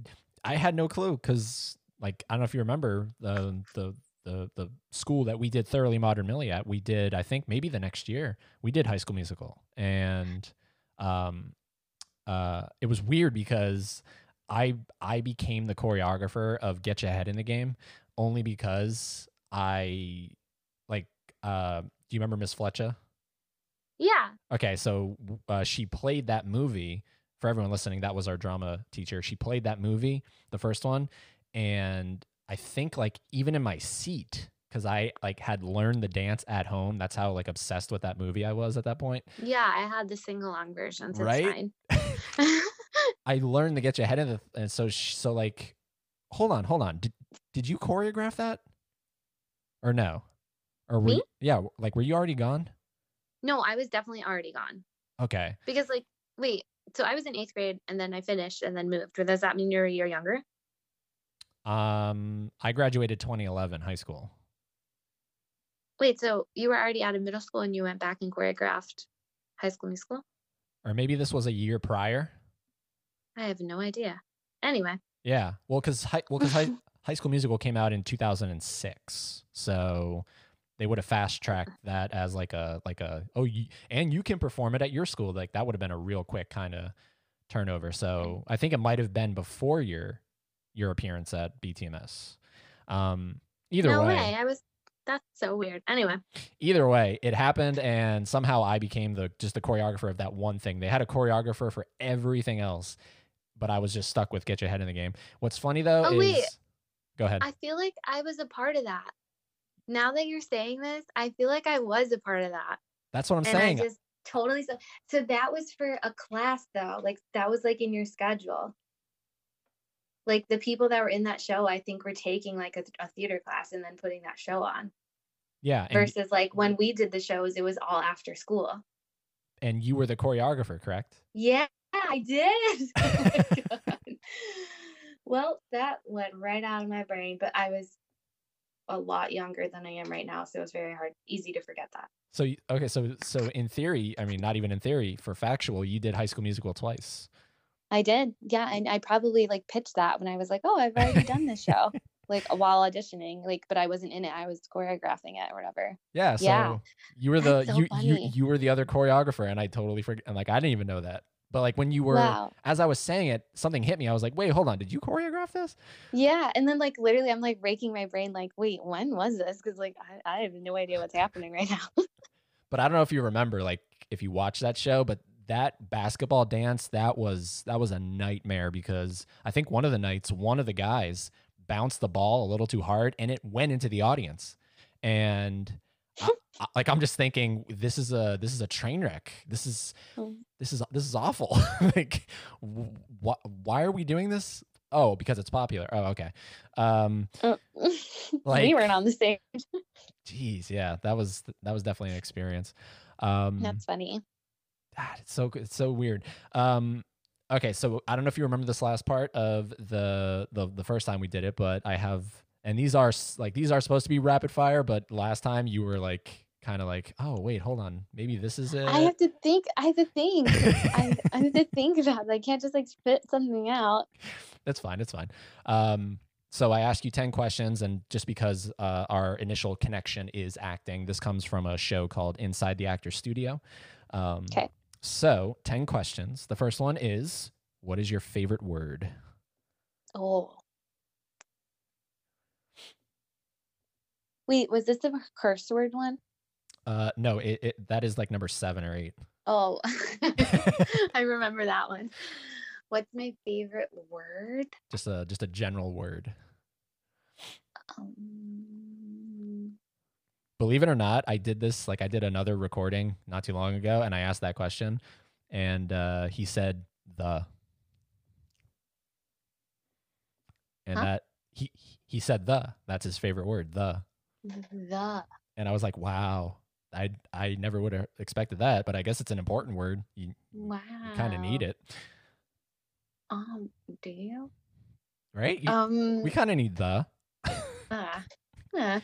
A: i had no clue because like i don't know if you remember the the the the school that we did thoroughly modern millie at we did i think maybe the next year we did high school musical. And um uh it was weird because i i became the choreographer of get your head in the game only because i like uh do you remember miss fletcher
B: yeah
A: Okay, so uh, she played that movie for everyone listening, that was our drama teacher. She played that movie, the first one, and I think like even in my seat because I like had learned the dance at home. That's how like obsessed with that movie I was at that point.
B: Yeah, I had the sing along version. So
A: Right? I learned to get you ahead of the and so so like hold on, hold on. Did did you choreograph that? Or no? Or were
B: Me?
A: you- yeah, like were you already gone?
B: no, I was definitely already gone
A: Okay.
B: because like wait, so I was in eighth grade and then I finished and then moved. Or does that mean you're a year younger?
A: Um I graduated 2011 high school.
B: Wait, so you were already out of middle school and you went back and choreographed High School Musical?
A: Or maybe this was a year prior.
B: I have no idea. Anyway,
A: Yeah. Well, cuz high well cuz high, high school musical came out in 2006. So they would have fast tracked that as like a like a oh you, and you can perform it at your school like that would have been a real quick kind of turnover so i think it might have been before your your appearance at btms um either
B: no
A: way,
B: way. I was. That's so weird. Anyway,
A: either way it happened and somehow i became the just the choreographer of that one thing they had a choreographer for everything else but i was just stuck with get your head in the game what's funny though
B: Oh,
A: is
B: wait.
A: go ahead
B: I feel like I was a part of that. Now that you're saying this, I feel like I was a part of that.
A: that's what i'm
B: and
A: saying
B: I just totally so so that was for a class though. Like that was like in your schedule. Like the people that were in that show, I think were taking like a, a theater class and then putting that show on.
A: Yeah and,
B: Versus like when we did the shows, it was all after school.
A: and you were the choreographer correct
B: Yeah, I did. Oh well, that went right out of my brain, but I was a lot younger than I am right now, so it was very hard, easy to forget that.
A: So okay, so so in theory, I mean, not even in theory, for factual, you did High School Musical twice.
B: I did. Yeah. And I probably like pitched that when I was like, oh, I've already done this show, like while auditioning, like, but I wasn't in it. I was choreographing it or whatever.
A: Yeah, so
B: Yeah.
A: you were the
B: so
A: you, you
B: funny.
A: you were the other choreographer, and I totally forget. And like, I didn't even know that. But like when you were,
B: wow.
A: as I was saying it, something hit me. I was like, wait, hold on, did you choreograph this?
B: Yeah. And then like literally, I'm like raking my brain, like, wait, when was this? Because like I, I have no idea what's happening right now.
A: But I don't know if you remember, like, if you watched that show, but that basketball dance that was that was a nightmare because I think one of the nights, one of the guys bounced the ball a little too hard, and it went into the audience, and. I, I- like I'm just thinking, this is a this is a train wreck. This is
B: Mm.
A: this is this is awful. like, wh- why are we doing this? Oh, because it's popular. Oh, okay. Um, Like-
B: we weren't on the stage.
A: Jeez, yeah, that was that was definitely an experience. Um,
B: That's funny.
A: God, it's so it's so weird. Um, okay, so I don't know if you remember this last part of the the the first time we did it, but I have, and these are like these are supposed to be rapid fire, but last time you were like kind of like, oh wait, hold on, maybe this is it.
B: I have to think. I have to think. I, I have to think about it. I can't just like spit something out.
A: That's fine. It's fine. Um, so I ask you 10 questions, and just because uh, our initial connection is acting, this comes from a show called Inside the Actor Studio. Um,
B: 'Kay.
A: So, 10 questions. The first one is What is your favorite word?
B: Oh. Wait, was this the curse word one?
A: Uh, no, it, it, that is like number seven or eight.
B: Oh, I remember that one. What's my favorite word?
A: Just a just a general word.
B: Um,
A: Believe it or not, I did this like I did another recording not too long ago, and I asked that question, and uh, he said the, and
B: Huh?
A: that he he said the. That's his favorite word, the.
B: the.
A: And I was like, wow, I I never would have expected that, but I guess it's an important word. You,
B: Wow.
A: kind of need it,
B: Um, do you?
A: right? You-
B: Um,
A: we kind of need the.
B: ah, ah.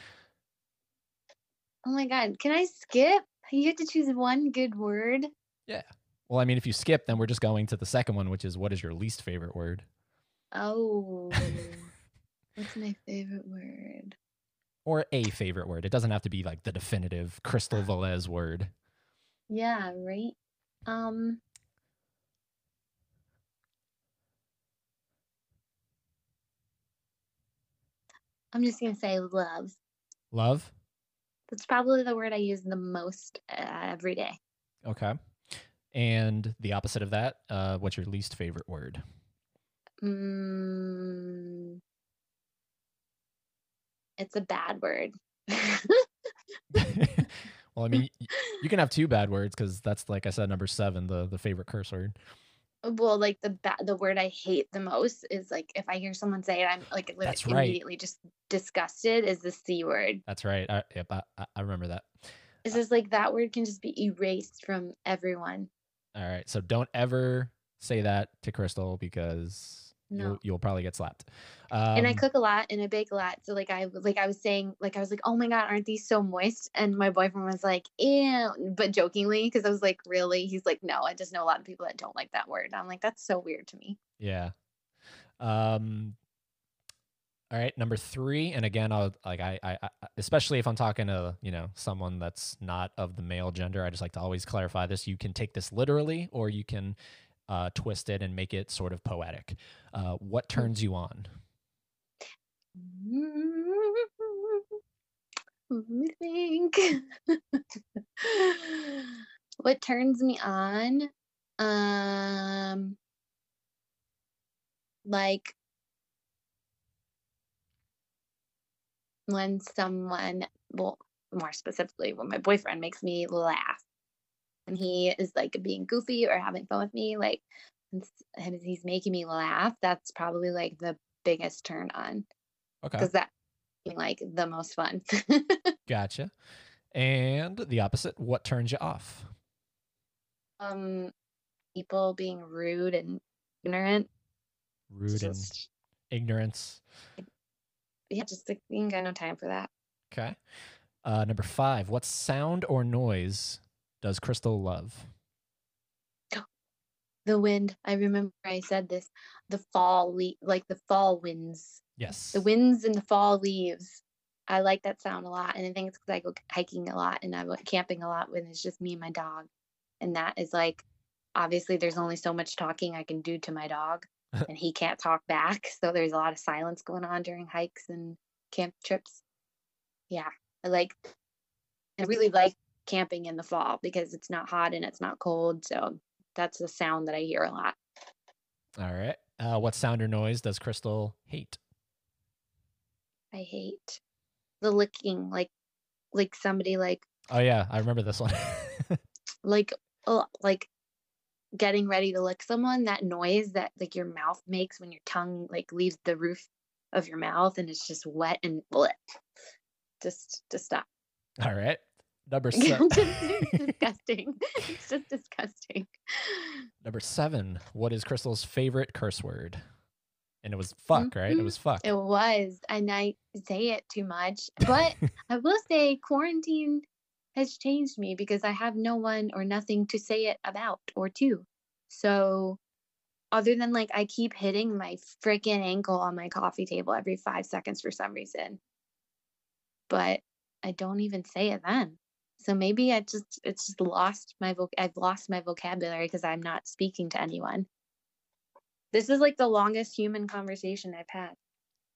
B: Oh my God. Can I skip? You have to choose one good word. Yeah.
A: Well, I mean, if you skip, then we're just going to the second one, which is what is your least favorite word?
B: Oh, what's my favorite word?
A: Or a favorite word. It doesn't have to be like the definitive Crystal Velez word.
B: Yeah, right. Um, I'm just gonna say love.
A: Love.
B: That's probably the word I use the most uh, every day.
A: Okay. And the opposite of that, uh, what's your least favorite word?
B: Mm, it's a bad word.
A: well, I mean, you can have two bad words because that's like I said, number seven, the the favorite curse word.
B: Well, like the ba- the word I hate the most is like if I hear someone say it, I'm like li-
A: That's right.
B: immediately just disgusted. Is the c word?
A: That's right. I, yep, I, I- I remember that.
B: It's uh just like that word can just be erased from everyone.
A: All right, so don't ever say that to Crystal because
B: No.
A: you'll you'll probably get slapped. Um,
B: and I cook a lot and I bake a lot. So like I like I was saying, like I was like, oh my god, aren't these so moist? And my boyfriend was like, ew, but jokingly because I was like, really? He's like, no, I just know a lot of people that don't like that word. I'm like, that's so weird to me.
A: Yeah. Um. All right, number three, and again, I'll like I, I, I especially if I'm talking to you know someone that's not of the male gender, I just like to always clarify this. You can take this literally, or you can uh, twist it and make it sort of poetic. Uh, what turns you on?
B: Let me think. what turns me on? Um, like when someone, well, more specifically, when my boyfriend makes me laugh and he is like being goofy or having fun with me, like and he's making me laugh, that's probably like the biggest turn on
A: Okay,
B: because that like the most fun.
A: gotcha. And the opposite, what turns you off?
B: um, people being rude and ignorant.
A: Rude and ignorance.
B: yeah, just like you ain't got no time for that.
A: Okay. Uh, number five, what sound or noise does Crystal love?
B: The wind. I remember I said this. The fall le- like the fall winds.
A: Yes.
B: The winds and the fall leaves. I like that sound a lot, and I think it's because I go hiking a lot and I go camping a lot when it's just me and my dog, and that is like, obviously, there's only so much talking I can do to my dog, and he can't talk back, so there's a lot of silence going on during hikes and camp trips. Yeah, I like, I really like camping in the fall because it's not hot and it's not cold, so that's the sound that I hear a lot.
A: All right. Uh, what sound or noise does Crystal hate?
B: I hate the licking, like, like somebody like
A: Oh yeah, I remember this one.
B: like oh, like getting ready to lick someone that noise that like your mouth makes when your tongue like leaves the roof of your mouth and it's just wet and bleh. just just stop
A: All right. Number seven.
B: disgusting it's just disgusting
A: Number seven. What is Crystal's favorite curse word? And it was fuck, right? It
B: Mhm.
A: was fuck.
B: it was and i say it too much but i will say quarantine has changed me because i have no one or nothing to say it about or to so other than like i keep hitting my freaking ankle on my coffee table every five seconds for some reason but i don't even say it then so maybe i just it's just lost my voc i've lost my vocabulary because i'm not speaking to anyone this is like the longest human conversation i've had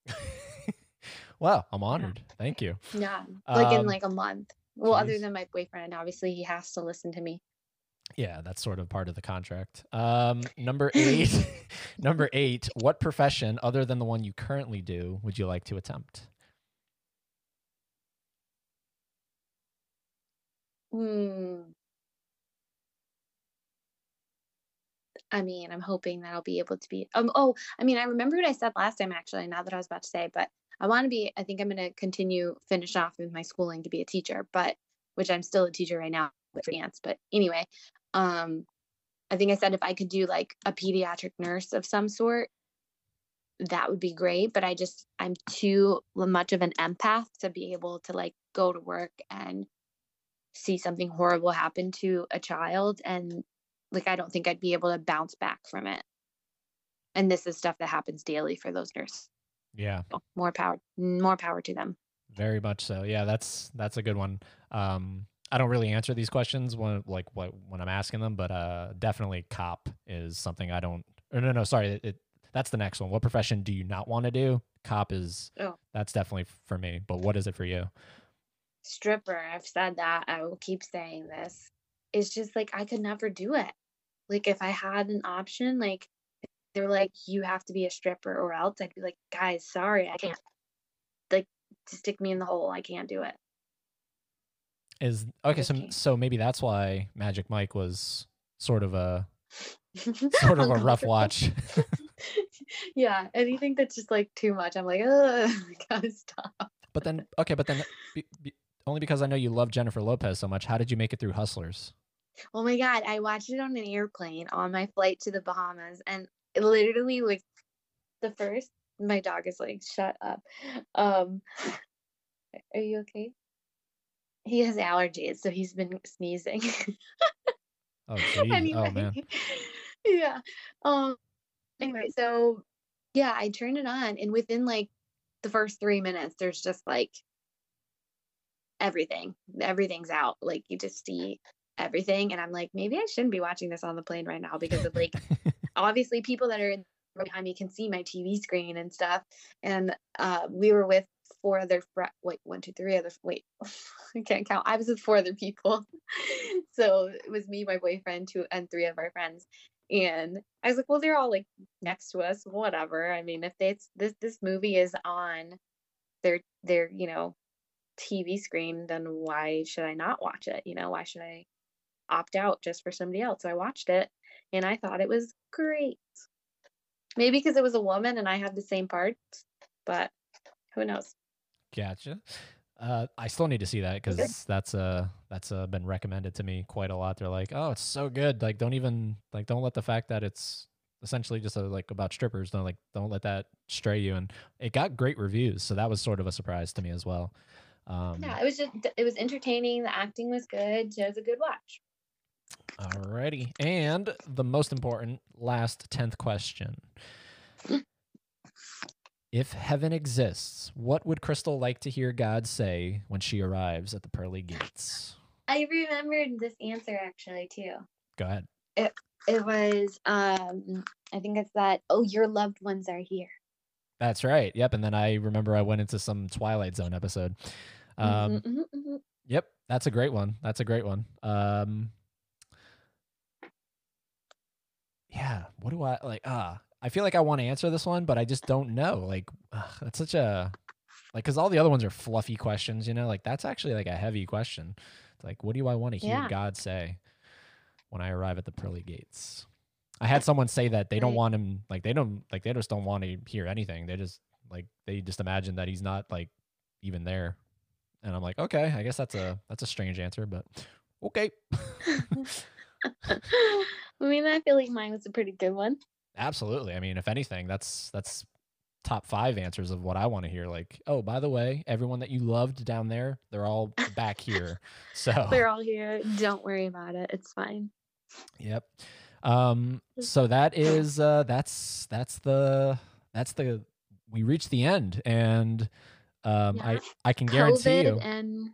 A: wow, I'm honored. Thank you.
B: Yeah, like in
A: Um,
B: like a month. Well, other than my boyfriend, obviously he has to listen to me.
A: Yeah, that's sort of part of the contract. Um, number eight. number eight. What profession, other than the one you currently do, would you like to attempt?
B: Hmm. I mean, I'm hoping that I'll be able to be. Um. Oh, I mean, I remember what I said last time. Actually, now that I was about to say, but I want to be. I think I'm going to continue finish off with my schooling to be a teacher, but which I'm still a teacher right now with dance. But anyway, um, I think I said if I could do like a pediatric nurse of some sort, that would be great. But I just I'm too much of an empath to be able to like go to work and see something horrible happen to a child and like I don't think I'd be able to bounce back from it. And this is stuff that happens daily for those nurses.
A: Yeah,
B: So more power more power to them.
A: very much so. Yeah, that's that's a good one. Um, I don't really answer these questions when like what when I'm asking them, but uh, definitely cop is something I don't. Or no, no, sorry. It, it that's the next one. What profession do you not want to do? Cop is
B: Oh.
A: that's definitely for me. But what is it for you?
B: Stripper, I've said that. I will keep saying this. It's just like I could never do it. like if I had an option, like they're like, you have to be a stripper or else, I'd be like, guys, sorry, I can't. Like, stick me in the hole, I can't do it.
A: Is okay, so so maybe that's why Magic Mike was sort of a sort of a rough watch.
B: yeah, anything that's just like too much, I'm like, ugh, gotta stop.
A: but then okay, but then be, be, only because I know you love Jennifer Lopez so much, how did you make it through Hustlers?
B: Oh my god, I watched it on an airplane on my flight to the Bahamas, and literally like the first. My dog is like, shut up. Um, are you okay? He has allergies, so he's been sneezing.
A: Oh gee,
B: anyway,
A: oh man.
B: yeah. Um. Anyway, so yeah, I turned it on, and within like the first three minutes, there's just like everything. Everything's out. Like you just see everything, and I'm like, maybe I shouldn't be watching this on the plane right now because of like obviously people that are in right behind me can see my TV screen and stuff. And uh, we were with four other fr- wait one two three other wait I can't count. I was with four other people, so it was me, my boyfriend, two and three of our friends. And I was like, well, they're all like next to us, whatever. I mean, if it's this this movie is on their their you know TV screen, then why should I not watch it? You know, why should I opt out just for somebody else? So I watched it and I thought it was great. Maybe because it was a woman and I had the same parts, but who knows?
A: Gotcha. Uh, I still need to see that because that's uh that's uh, been recommended to me quite a lot. They're like, oh, it's so good. Like, don't even like don't let the fact that it's essentially just a, like about strippers. Don't like don't let that stray you. And it got great reviews, so that was sort of a surprise to me as well. Um,
B: Yeah, it was just it was entertaining. The acting was good. So it was a good watch.
A: Alrighty. And the most important, last 10th question. if heaven exists, what would Crystal like to hear God say when she arrives at the pearly gates?
B: I remembered this answer actually too.
A: Go ahead.
B: It was um I think it's that oh your loved ones are here.
A: That's right. Yep. And then I remember I went into some Twilight Zone episode. Um,
B: Mhm, mhm, mhm.
A: Yep. That's a great one. That's a great one. Um, yeah. What do I like? Ah, I feel like I want to answer this one, but I just don't know. Like, ugh, that's such a like because all the other ones are fluffy questions. You know, like that's actually like a heavy question. It's like, what do I want to hear
B: Yeah.
A: God say when I arrive at the pearly gates? I had someone say that they don't
B: Right.
A: want him. Like they don't like they just don't want to hear anything. They just like they just imagine that he's not like even there. And I'm like, okay, I guess that's a that's a strange answer, but okay.
B: I mean, I feel like mine was a pretty good one.
A: Absolutely. I mean, if anything, that's that's top five answers of what I want to hear. Like, oh, by the way, everyone that you loved down there, they're all back here. So
B: They're all here. Don't worry about it. It's fine.
A: Yep. Um, so that is uh that's that's the that's the we reached the end and um
B: Yeah.
A: I I can guarantee
B: COVID
A: you
B: and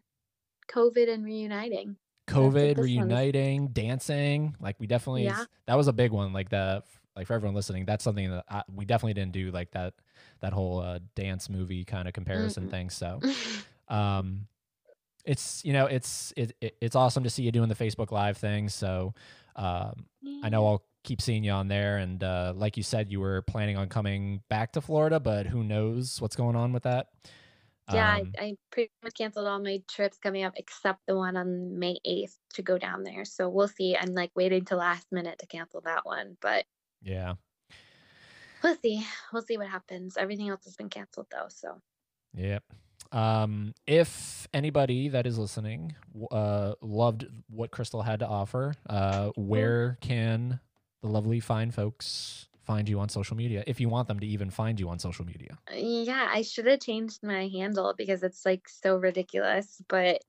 B: COVID and reuniting.
A: COVID reuniting, dancing, like we definitely
B: Yeah.
A: that was a big one. Like the like for everyone listening, that's something that I, we definitely didn't do like that that whole uh, dance movie kind of comparison
B: Mm-mm.
A: thing. So um, it's you know it's it, it it's awesome to see you doing the Facebook Live thing. So um, I know I'll keep seeing you on there, and uh, like you said, you were planning on coming back to Florida, but who knows what's going on with that?
B: Yeah,
A: Um,
B: I, I pretty much canceled all my trips coming up except the one on May 8th to go down there. So we'll see. I'm like waiting till last minute to cancel that one, but
A: yeah.
B: we'll see. We'll see what happens. Everything else has been canceled though. So
A: Yep. Um, if anybody that is listening uh, loved what Crystal had to offer, uh, where can the lovely fine folks find you on social media? If you want them to even find you on social media.
B: yeah, I should have changed my handle because it's like so ridiculous. But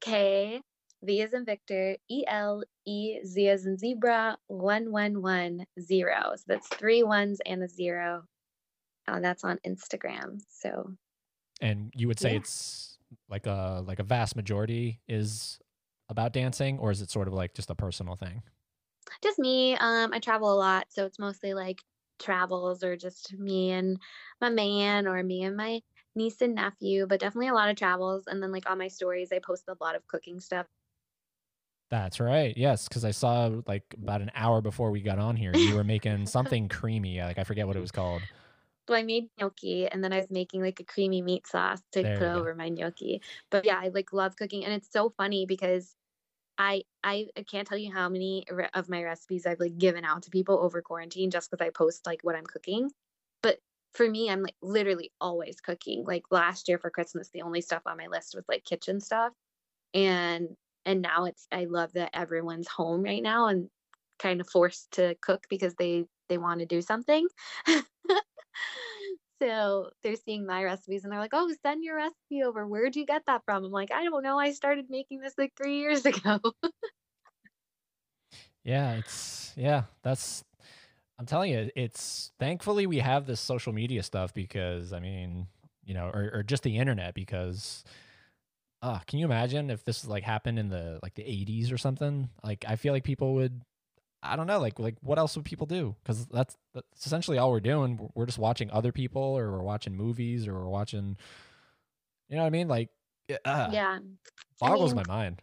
B: K V as in Victor, E L E Z as in zebra, one one one zero. So that's three ones and a zero. Uh, that's on Instagram. So
A: And you would say
B: Yeah.
A: it's like a like a vast majority is about dancing, or is it sort of like just a personal thing?
B: Just me um i travel a lot so it's mostly like travels or just me and my man or me and my niece and nephew but definitely a lot of travels and then like on my stories i post a lot of cooking stuff
A: That's right. Yes, because I saw like about an hour before we got on here, you were making something creamy. Like I forget what it was called.
B: So I made gnocchi and then I was making like a creamy meat sauce to
A: There
B: put over my gnocchi. But yeah, I like love cooking and it's so funny because I I can't tell you how many of my recipes I've like given out to people over quarantine just because I post like what I'm cooking. But for me, I'm like literally always cooking. Like last year for Christmas, the only stuff on my list was like kitchen stuff. And and now it's I love that everyone's home right now and kind of forced to cook because they they want to do something. so they're seeing my recipes and they're like, "Oh, send your recipe over. Where'd you get that from?" I'm like, "I don't know. I started making this like three years ago."
A: Yeah, it's yeah, that's I'm telling you, it's thankfully we have this social media stuff because I mean, you know, or, or just the internet because uh, can you imagine if this like happened in the like the 80s or something? Like I feel like people would I don't know, like like what else would people do? Cuz that's that's essentially all we're doing. We're- We're just watching other people or we're watching movies or we're watching you know what I mean? Like uh,
B: yeah. I
A: boggles
B: mean,
A: my mind.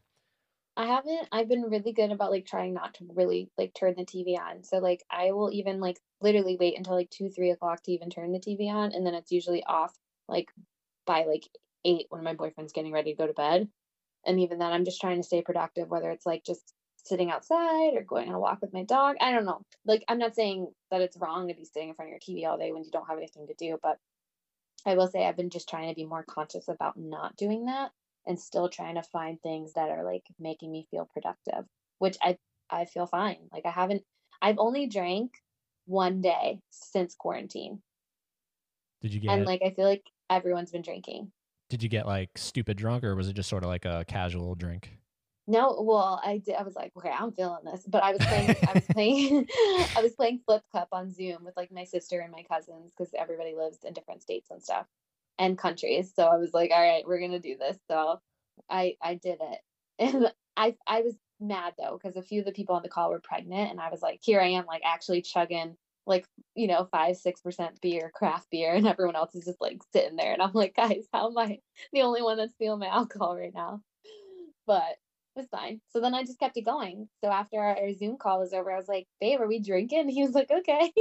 B: I haven't I've been really good about like trying not to really like turn the TV on. So like I will even like literally wait until like two, three o'clock to even turn the TV on and then it's usually off like by like eight when my boyfriend's getting ready to go to bed. And even then I'm just trying to stay productive, whether it's like just sitting outside or going on a walk with my dog. I don't know. Like I'm not saying that it's wrong to be sitting in front of your TV all day when you don't have anything to do, but I will say I've been just trying to be more conscious about not doing that and still trying to find things that are like making me feel productive, which I I feel fine. Like I haven't I've only drank one day since quarantine.
A: Did you get
B: And like I feel like everyone's been drinking.
A: did you get like stupid drunk or was it just sort of like a casual drink?
B: No, well, I did I was like, okay, I'm feeling this. But I was playing I was playing I was playing Flip Cup on Zoom with like my sister and my cousins because everybody lives in different states and stuff and countries. So I was like, all right, we're gonna do this. So I I did it. And I I was mad though, because a few of the people on the call were pregnant and I was like, here I am like actually chugging like, you know, five, six percent beer, craft beer, and everyone else is just like sitting there. And I'm like, guys, how am I the only one that's feeling my alcohol right now? But was fine. So then I just kept it going. So after our, Zoom call was over, I was like, babe, are we drinking? He was like, okay.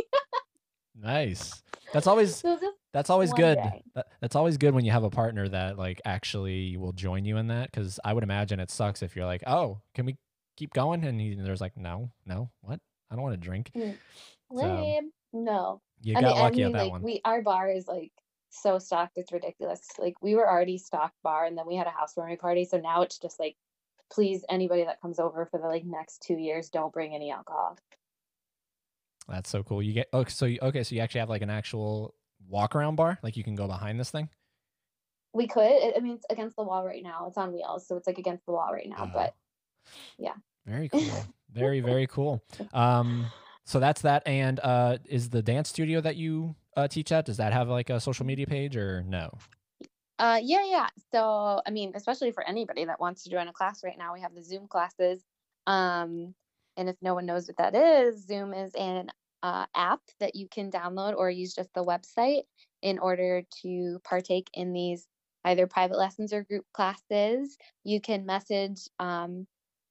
A: Nice. That's always
B: so
A: that's always good. That, that's always good when you have a partner that like actually will join you in that because I would imagine it sucks if you're like, oh, can we keep going? And, he, and there's like, no, no, what? I don't want to drink. Mm. So
B: lame. No.
A: you
B: I
A: got
B: mean,
A: lucky
B: I mean,
A: that
B: like
A: one.
B: we our bar is like so stocked, it's ridiculous. Like we were already stocked bar, and then we had a housewarming party, so now it's just like, please, anybody that comes over for the like next two years, don't bring any alcohol.
A: That's so cool. You get oh, so you, okay, so you actually have like an actual walk around bar, like you can go behind this thing.
B: We could. I mean, it's against the wall right now. It's on wheels, so it's like against the wall right now. But yeah.
A: Very cool. very very cool. Um, so that's that. And uh, is the dance studio that you uh, teach at? Does that have like a social media page or no?
B: Uh, yeah, yeah. So, I mean, especially for anybody that wants to join a class right now, we have the Zoom classes. Um, and if no one knows what that is, Zoom is an uh, app that you can download or use just the website in order to partake in these either private lessons or group classes. You can message um,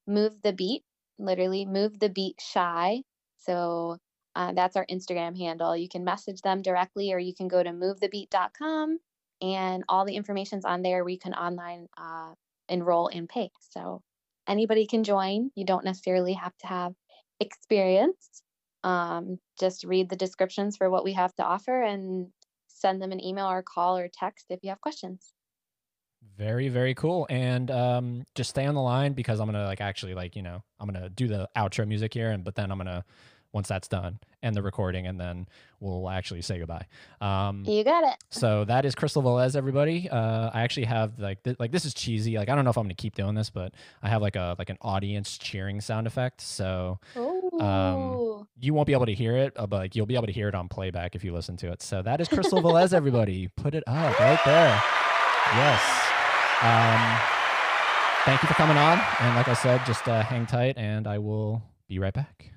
B: Move the Beat, literally Move the Beat Shy. So uh, that's our Instagram handle. You can message them directly or you can go to movethebeat.com and all the information's on there where you can online uh, enroll and pay. So anybody can join. You don't necessarily have to have experience. Um, just read the descriptions for what we have to offer and send them an email or call or text if you have questions.
A: Very, very cool. And um, just stay on the line because I'm gonna like actually like you know I'm gonna do the outro music here, and but then I'm gonna once that's done end the recording, and then we'll actually say goodbye. Um,
B: You got it.
A: so that is Crystal Velez, everybody. Uh, I actually have like th- like this is cheesy. Like I don't know if I'm gonna keep doing this, but I have like a like an audience cheering sound effect. So
B: Ooh.
A: you won't be able to hear it, uh, but like, you'll be able to hear it on playback if you listen to it. So that is Crystal Velez, everybody. Put it up right there. Yes. Um, thank you for coming on. And like I said, just uh, hang tight and I will be right back.